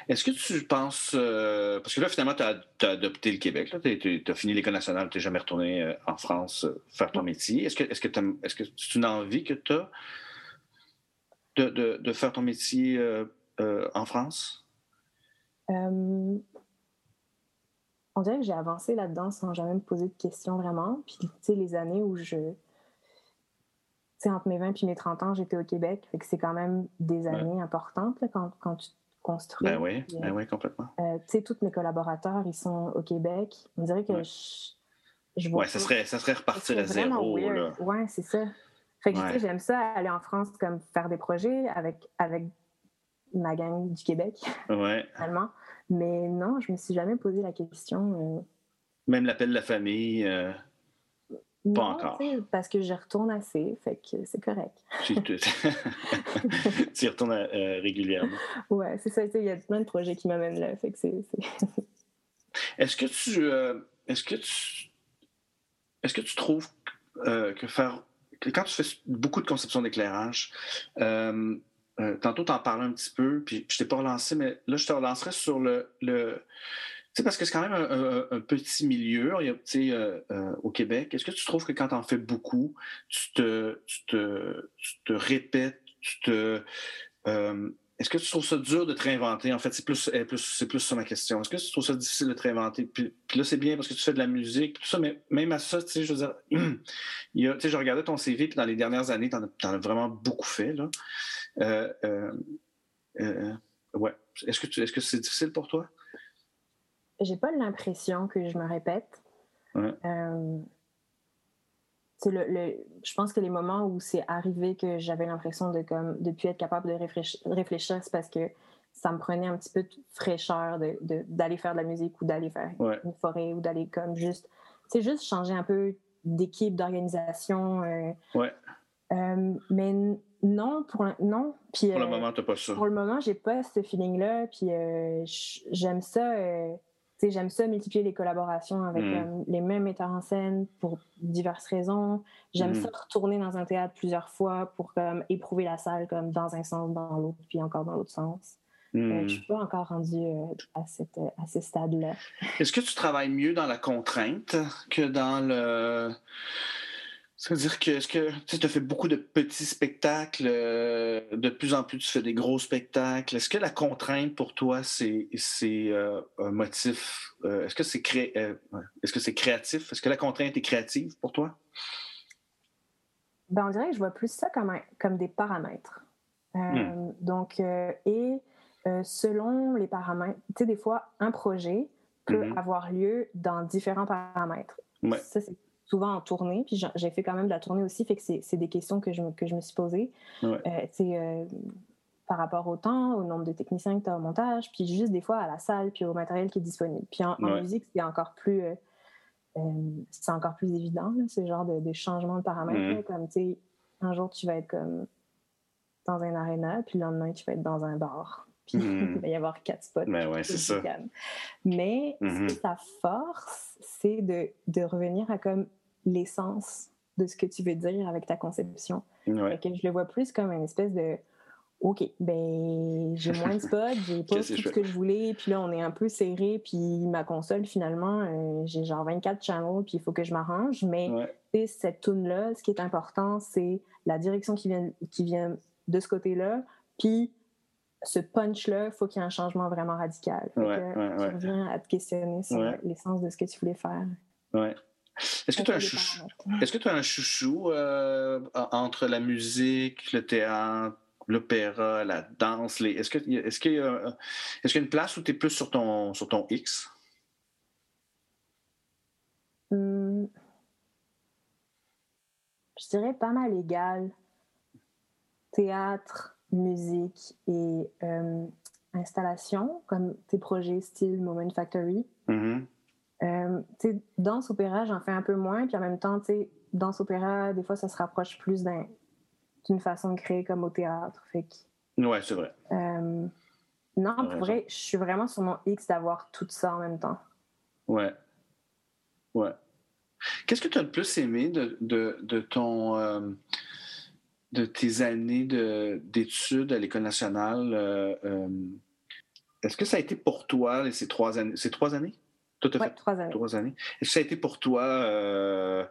[SPEAKER 1] Est-ce que tu penses. Euh, parce que là, finalement, tu as, adopté le Québec, tu as fini l'École nationale, tu n'es jamais retourné euh, en France faire ton métier. Est-ce que c'est une envie que tu as de, de, faire ton métier en France?
[SPEAKER 2] On dirait que j'ai avancé là-dedans sans jamais me poser de questions vraiment. Puis, tu sais, les années où je. Tu sais, entre mes 20 et mes 30 ans, j'étais au Québec. Fait que c'est quand même des années importantes quand, quand, tu construis.
[SPEAKER 1] Ben oui, ben oui, complètement.
[SPEAKER 2] Euh, tu sais, tous mes collaborateurs, ils sont au Québec. On dirait que je,
[SPEAKER 1] je vois. Ouais, ça serait, ça serait repartir à zéro. Là.
[SPEAKER 2] Ouais, c'est ça. Fait que, tu sais, j'aime ça, aller en France, comme faire des projets avec, avec ma gang du Québec.
[SPEAKER 1] Ouais.
[SPEAKER 2] Finalement. Mais non, je me suis jamais posé la question. Euh.
[SPEAKER 1] Même l'appel de la famille, euh, pas encore.
[SPEAKER 2] Parce que j'y retourne assez, fait que c'est correct.
[SPEAKER 1] tu y retournes euh, régulièrement.
[SPEAKER 2] Ouais, c'est ça. Il y a plein de projets qui m'amènent là, fait que c'est.
[SPEAKER 1] Est-ce que tu, est-ce que tu, est-ce que tu trouves que faire, quand tu fais beaucoup de conception d'éclairage, euh, tantôt, tu en parlais un petit peu, puis je t'ai pas relancé, mais là, je te relancerai sur le, le sais, parce que c'est quand même un, petit milieu tu sais, euh, euh, au Québec. Est-ce que tu trouves que quand tu en fais beaucoup, tu te, tu te, tu te répètes, tu te. Est-ce que tu trouves ça dur de te réinventer? En fait, c'est plus, plus, c'est plus ça ma question. Est-ce que tu trouves ça difficile de te réinventer? Puis, là, c'est bien parce que tu fais de la musique, tout ça, mais même à ça, tu sais, je veux dire, il y tu sais, je regardais ton CV, puis dans les dernières années, tu en, as vraiment beaucoup fait, là. Ouais. Est-ce que, est-ce que c'est difficile pour toi?
[SPEAKER 2] j'ai pas l'impression que je me répète. Euh, le, je pense que les moments où c'est arrivé que j'avais l'impression de comme de plus être capable de réfléchir, c'est parce que ça me prenait un petit peu de fraîcheur d'aller de, faire de la musique ou d'aller faire une forêt ou d'aller comme juste, c'est juste changer un peu d'équipe, d'organisation. Euh,
[SPEAKER 1] ouais.
[SPEAKER 2] Euh, mais non, pour non.
[SPEAKER 1] Puis, pour le moment, t'as pas ça.
[SPEAKER 2] Pour le moment, j'ai pas ce feeling-là. Puis j'aime ça j'aime ça multiplier les collaborations avec mm. les mêmes metteurs en scène pour diverses raisons. J'aime mm. ça retourner dans un théâtre plusieurs fois pour comme, éprouver la salle comme dans un sens, dans l'autre, puis encore dans l'autre sens. Euh, mm. je ne suis pas encore rendue euh, à, cette, à ce stade-là.
[SPEAKER 1] Est-ce que tu travailles mieux dans la contrainte que dans le c'est-à-dire que, est-ce que tu as fait beaucoup de petits spectacles, euh, de plus en plus tu fais des gros spectacles. Est-ce que la contrainte pour toi, c'est euh, un motif? Euh, est-ce que c'est est-ce que c'est créatif? Est-ce que la contrainte est créative pour toi?
[SPEAKER 2] Ben, on dirait que je vois plus ça comme, comme des paramètres. Hmm. Donc, et selon les paramètres, tu sais, des fois, un projet peut mm-hmm. avoir lieu dans différents paramètres. Ça, c'est souvent en tournée, puis j'ai fait quand même de la tournée aussi, fait que c'est des questions que je, que je me suis posées. Euh, euh, par rapport au temps, au nombre de techniciens que tu as au montage, puis juste des fois à la salle, puis au matériel qui est disponible. Puis en, musique, c'est encore plus... Euh, c'est encore plus évident, ce genre de, changement de paramètres. Mm. Comme, tu sais, un jour, tu vas être comme dans un aréna, puis le lendemain, tu vas être dans un bar. Puis mm. il va y avoir quatre spots.
[SPEAKER 1] Ben ouais, c'est ça.
[SPEAKER 2] Mais ce que ça force, c'est de, de, revenir à comme l'essence de ce que tu veux dire avec ta conception. je le vois plus comme une espèce de OK, ben j'ai moins de spots, j'ai pas tout ce que je voulais, puis là on est un peu serré, puis ma console finalement, euh, j'ai genre 24 channels, puis il faut que je m'arrange, mais cette tune là, ce qui est important, c'est la direction qui vient qui vient de ce côté-là, puis ce punch-là, il faut qu'il y ait un changement vraiment radical.
[SPEAKER 1] Ouais,
[SPEAKER 2] tu reviens à te questionner sur l'essence de ce que tu voulais faire.
[SPEAKER 1] Ouais. Est-ce que tu as, est as, un chouchou euh, entre la musique, le théâtre, l'opéra, la danse? Les... Est-ce qu'il est qu y, a, est qu y a une place où tu es plus sur ton, sur ton X?
[SPEAKER 2] Hum. Je dirais pas mal égal. Théâtre, musique et euh, installation, comme tes projets style Moment Factory.
[SPEAKER 1] Mm-hmm.
[SPEAKER 2] Euh, danse opéra, j'en fais un peu moins. Puis en même temps, danse opéra, des fois, ça se rapproche plus d'une façon de créer comme au théâtre. Fait
[SPEAKER 1] ouais, c'est vrai.
[SPEAKER 2] Euh, non, pour vrai, je suis vraiment sur mon X d'avoir tout ça en même temps.
[SPEAKER 1] Ouais. Ouais. Qu'est-ce que tu as le plus aimé de, de, de ton. Euh, de tes années d'études à l'École nationale? Euh, est-ce que ça a été pour toi ces trois années? Ces trois années?
[SPEAKER 2] trois années.
[SPEAKER 1] Trois années. Est-ce que ça a été pour toi, euh,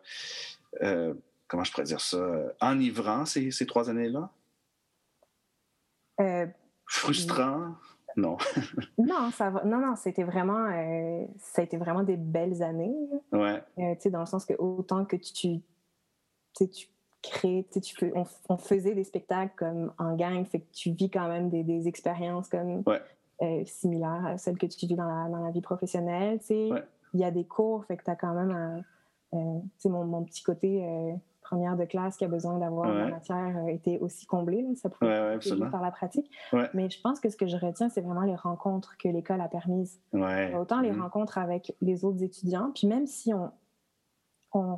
[SPEAKER 1] euh, comment je pourrais dire ça, enivrant ces, ces trois années-là?
[SPEAKER 2] Euh,
[SPEAKER 1] Frustrant? Non.
[SPEAKER 2] non, ça va. Non, non, c'était vraiment, ça a été vraiment des belles années.
[SPEAKER 1] Ouais.
[SPEAKER 2] tu sais, dans le sens que autant que tu, tu, tu tu tu on, on, faisait des spectacles comme en gang, fait que tu vis quand même des, des expériences comme
[SPEAKER 1] ouais.
[SPEAKER 2] Euh, similaire à celle que tu vis dans la, dans la vie professionnelle. Il y a des cours, fait que tu as quand même un, mon, mon, petit côté euh, première de classe qui a besoin d'avoir la matière euh, été aussi comblé. ça
[SPEAKER 1] pouvait
[SPEAKER 2] par la pratique. Mais je pense que ce que je retiens, c'est vraiment les rencontres que l'école a permises. Autant les mm-hmm. rencontres avec les autres étudiants, puis même si on, on,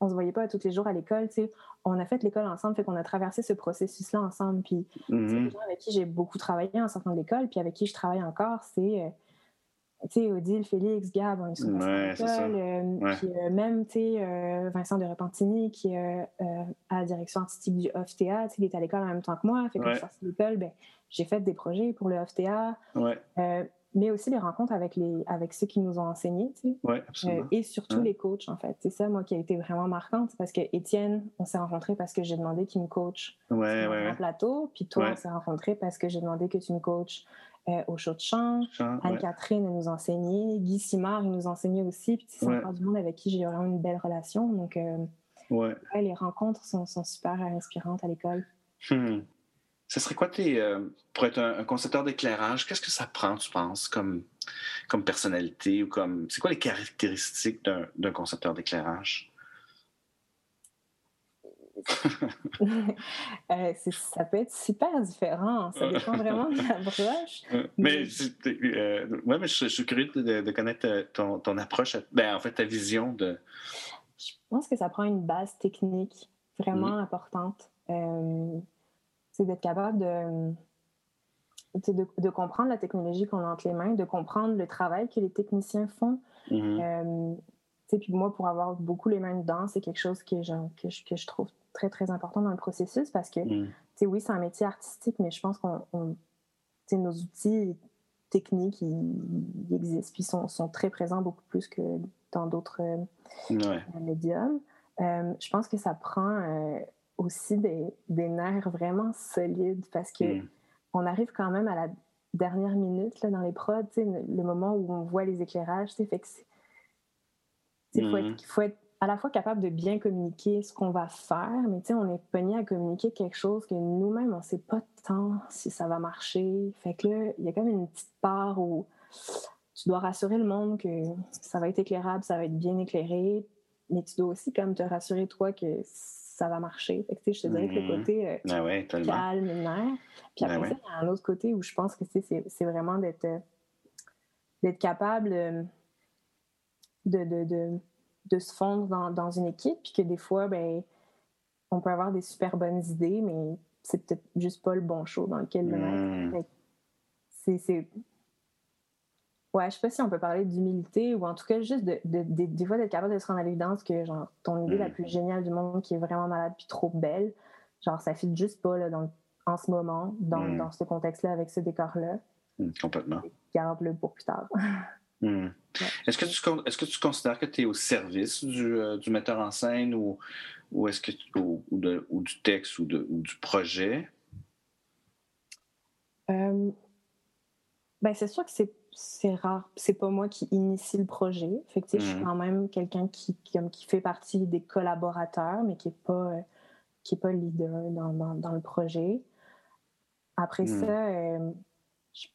[SPEAKER 2] on se voyait pas tous les jours à l'école, tu sais, on a fait l'école ensemble, fait qu'on a traversé ce processus-là ensemble. Puis, mm les gens avec qui j'ai beaucoup travaillé en sortant de l'école, puis avec qui je travaille encore, c'est, euh, tu sais, Odile, Félix, Gab, ils sont
[SPEAKER 1] ouais, l'école.
[SPEAKER 2] Euh, puis euh, même, tu sais, Vincent de Repentini, qui est à la direction artistique du OFTA, il est à l'école en même temps que moi. Fait que je suis sortie de l'école, ben, j'ai fait des projets pour le OFTA. Mais aussi les rencontres avec, les, avec ceux qui nous ont enseigné, tu sais.
[SPEAKER 1] Oui, absolument.
[SPEAKER 2] et surtout les coachs, en fait. C'est ça, moi, qui a été vraiment marquante, parce que Étienne, on s'est rencontrés parce que j'ai demandé qu'il me coach
[SPEAKER 1] ouais,
[SPEAKER 2] sur un plateau, puis toi, on s'est rencontrés parce que j'ai demandé que tu me coaches au show de chant. Anne-Catherine nous enseignait, Guy Simard, il nous enseignait aussi, puis c'est encore du monde avec qui j'ai vraiment une belle relation, donc les rencontres sont, sont, super inspirantes à l'école.
[SPEAKER 1] Hmm. Ce serait quoi tes. Euh, pour être un, concepteur d'éclairage, qu'est-ce que ça prend, tu penses, comme, comme personnalité ou comme. C'est quoi les caractéristiques d'un concepteur d'éclairage?
[SPEAKER 2] euh, ça peut être super différent. Ça dépend vraiment de l'approche.
[SPEAKER 1] Mais, euh, ouais, mais je, suis curieux de, connaître euh, ton, ton, approche, ben, en fait, ta vision de.
[SPEAKER 2] Je pense que ça prend une base technique vraiment mmh. importante. Euh, c'est d'être capable de, de, comprendre la technologie qu'on a entre les mains, de comprendre le travail que les techniciens font.
[SPEAKER 1] Mm-hmm. Euh,
[SPEAKER 2] puis moi, pour avoir beaucoup les mains dedans, c'est quelque chose que je, que, je, que je, trouve très, très important dans le processus parce que, mm. oui, c'est un métier artistique, mais je pense qu'on nos outils techniques, ils, existent, puis sont, sont, très présents beaucoup plus que dans d'autres
[SPEAKER 1] euh,
[SPEAKER 2] médiums. Euh, je pense que ça prend aussi des, des, nerfs vraiment solides parce que mm. on arrive quand même à la dernière minute là, dans les prods, le moment où on voit les éclairages. Fait que il faut, mm. faut, être à la fois capable de bien communiquer ce qu'on va faire, mais on est pogné à communiquer quelque chose que nous-mêmes, on ne sait pas tant si ça va marcher. Fait que là, il y a comme une petite part où tu dois rassurer le monde que ça va être éclairable, ça va être bien éclairé, mais tu dois aussi comme te rassurer toi que ça va marcher. Fait je te dirais que le mhm. côté euh,
[SPEAKER 1] ah
[SPEAKER 2] calme, nerf. Puis après ça, il y a un autre côté où je pense que c'est vraiment d'être euh, capable euh, de, de, de, de, se fondre dans, dans, une équipe, puis que des fois, ben, on peut avoir des super bonnes idées, mais c'est peut-être juste pas le bon show dans lequel le mettre. Hmm. C'est Ouais, je sais pas si on peut parler d'humilité ou en tout cas juste de, de, des fois d'être capable de se rendre à l'évidence que genre ton idée la mm. plus géniale du monde qui est vraiment malade puis trop belle, genre ça fit juste pas là, dans, en ce moment, dans, mm. dans ce contexte-là, avec ce décor-là.
[SPEAKER 1] Mm, complètement.
[SPEAKER 2] Garde-le pour plus tard.
[SPEAKER 1] Est-ce que, tu, est que tu considères que tu es au service du, euh, du, metteur en scène ou, ou est-ce que ou, de, ou, du texte ou, de, ou du projet?
[SPEAKER 2] Euh, ben, c'est sûr que c'est c'est rare. C'est pas moi qui initie le projet. Fait je suis mm. quand même quelqu'un qui, qui, fait partie des collaborateurs, mais qui n'est pas, qui est pas leader dans, dans, le projet. Après mm. ça, euh, je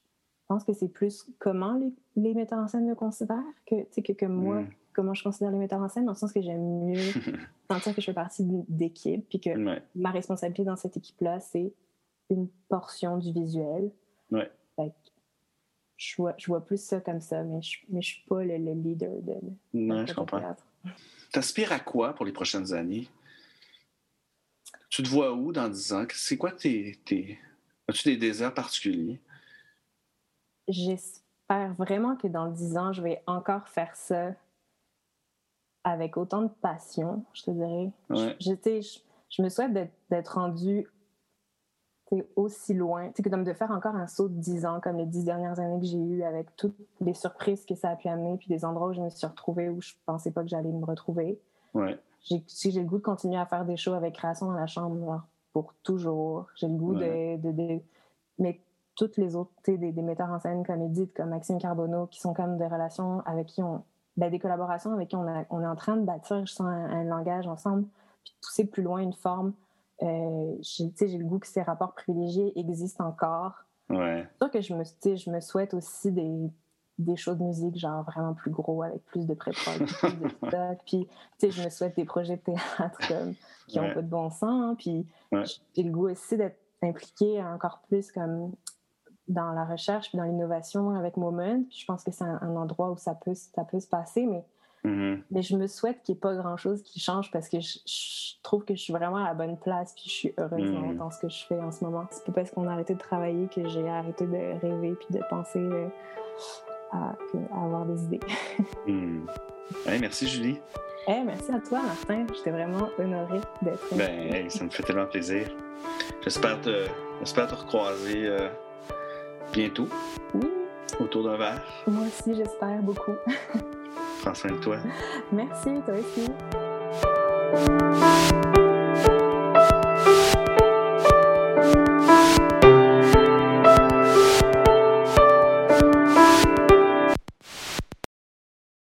[SPEAKER 2] pense que c'est plus comment les, les, metteurs en scène me considèrent que, que, que moi, mm. comment je considère les metteurs en scène, dans le sens que j'aime mieux sentir que je fais partie d'équipe, puis que ma responsabilité dans cette équipe-là, c'est une portion du visuel.
[SPEAKER 1] Ouais
[SPEAKER 2] je vois, je vois plus ça comme ça, mais je ne suis pas le, leader de.
[SPEAKER 1] Non, je comprends. T'aspires à quoi pour les prochaines années? Tu te vois où dans 10 ans? C'est quoi tes. tes... As-tu des désirs particuliers?
[SPEAKER 2] J'espère vraiment que dans 10 ans, je vais encore faire ça avec autant de passion, je te dirais. Je, je, je, me souhaite d'être rendu aussi loin. C'est comme de faire encore un saut de 10 ans, comme les 10 dernières années que j'ai eues, avec toutes les surprises que ça a pu amener, puis des endroits où je me suis retrouvée où je pensais pas que j'allais me retrouver.
[SPEAKER 1] Ouais.
[SPEAKER 2] J'ai, j'ai le goût de continuer à faire des shows avec création dans la chambre pour toujours. J'ai le goût de, de, Mais toutes les autres, des, des metteurs en scène comme Edith, comme Maxime Carbonneau, qui sont comme des relations avec qui on. Ben, des collaborations avec qui on, a, on est en train de bâtir, je sens, un, un langage ensemble, puis pousser plus loin une forme euh, j'ai le goût que ces rapports privilégiés existent encore.
[SPEAKER 1] Ouais.
[SPEAKER 2] C'est sûr que je me, je me souhaite aussi des, des shows de musique genre vraiment plus gros avec plus de pré-prod, plus de stock. Puis, tu sais, je me souhaite des projets de théâtre comme, qui n'ont pas de bon sens. Puis, j'ai le goût aussi d'être impliqué encore plus comme dans la recherche puis dans l'innovation avec Moment. Puis, je pense que c'est un, un, endroit où ça peut, ça peut se passer. Mais
[SPEAKER 1] Mm-hmm.
[SPEAKER 2] Mais je me souhaite qu'il n'y ait pas grand-chose qui change parce que je, trouve que je suis vraiment à la bonne place puis je suis heureuse mm-hmm. dans ce que je fais en ce moment. C'est pas parce qu'on a arrêté de travailler que j'ai arrêté de rêver puis de penser euh, à, avoir des idées.
[SPEAKER 1] Mm. merci Julie.
[SPEAKER 2] Merci à toi Martin. J'étais vraiment honorée d'être
[SPEAKER 1] Ben, ça me fait tellement plaisir. J'espère te, te recroiser euh, bientôt.
[SPEAKER 2] Oui.
[SPEAKER 1] Autour d'un verre.
[SPEAKER 2] Moi aussi, j'espère beaucoup.
[SPEAKER 1] Prends soin de toi.
[SPEAKER 2] Merci, toi aussi.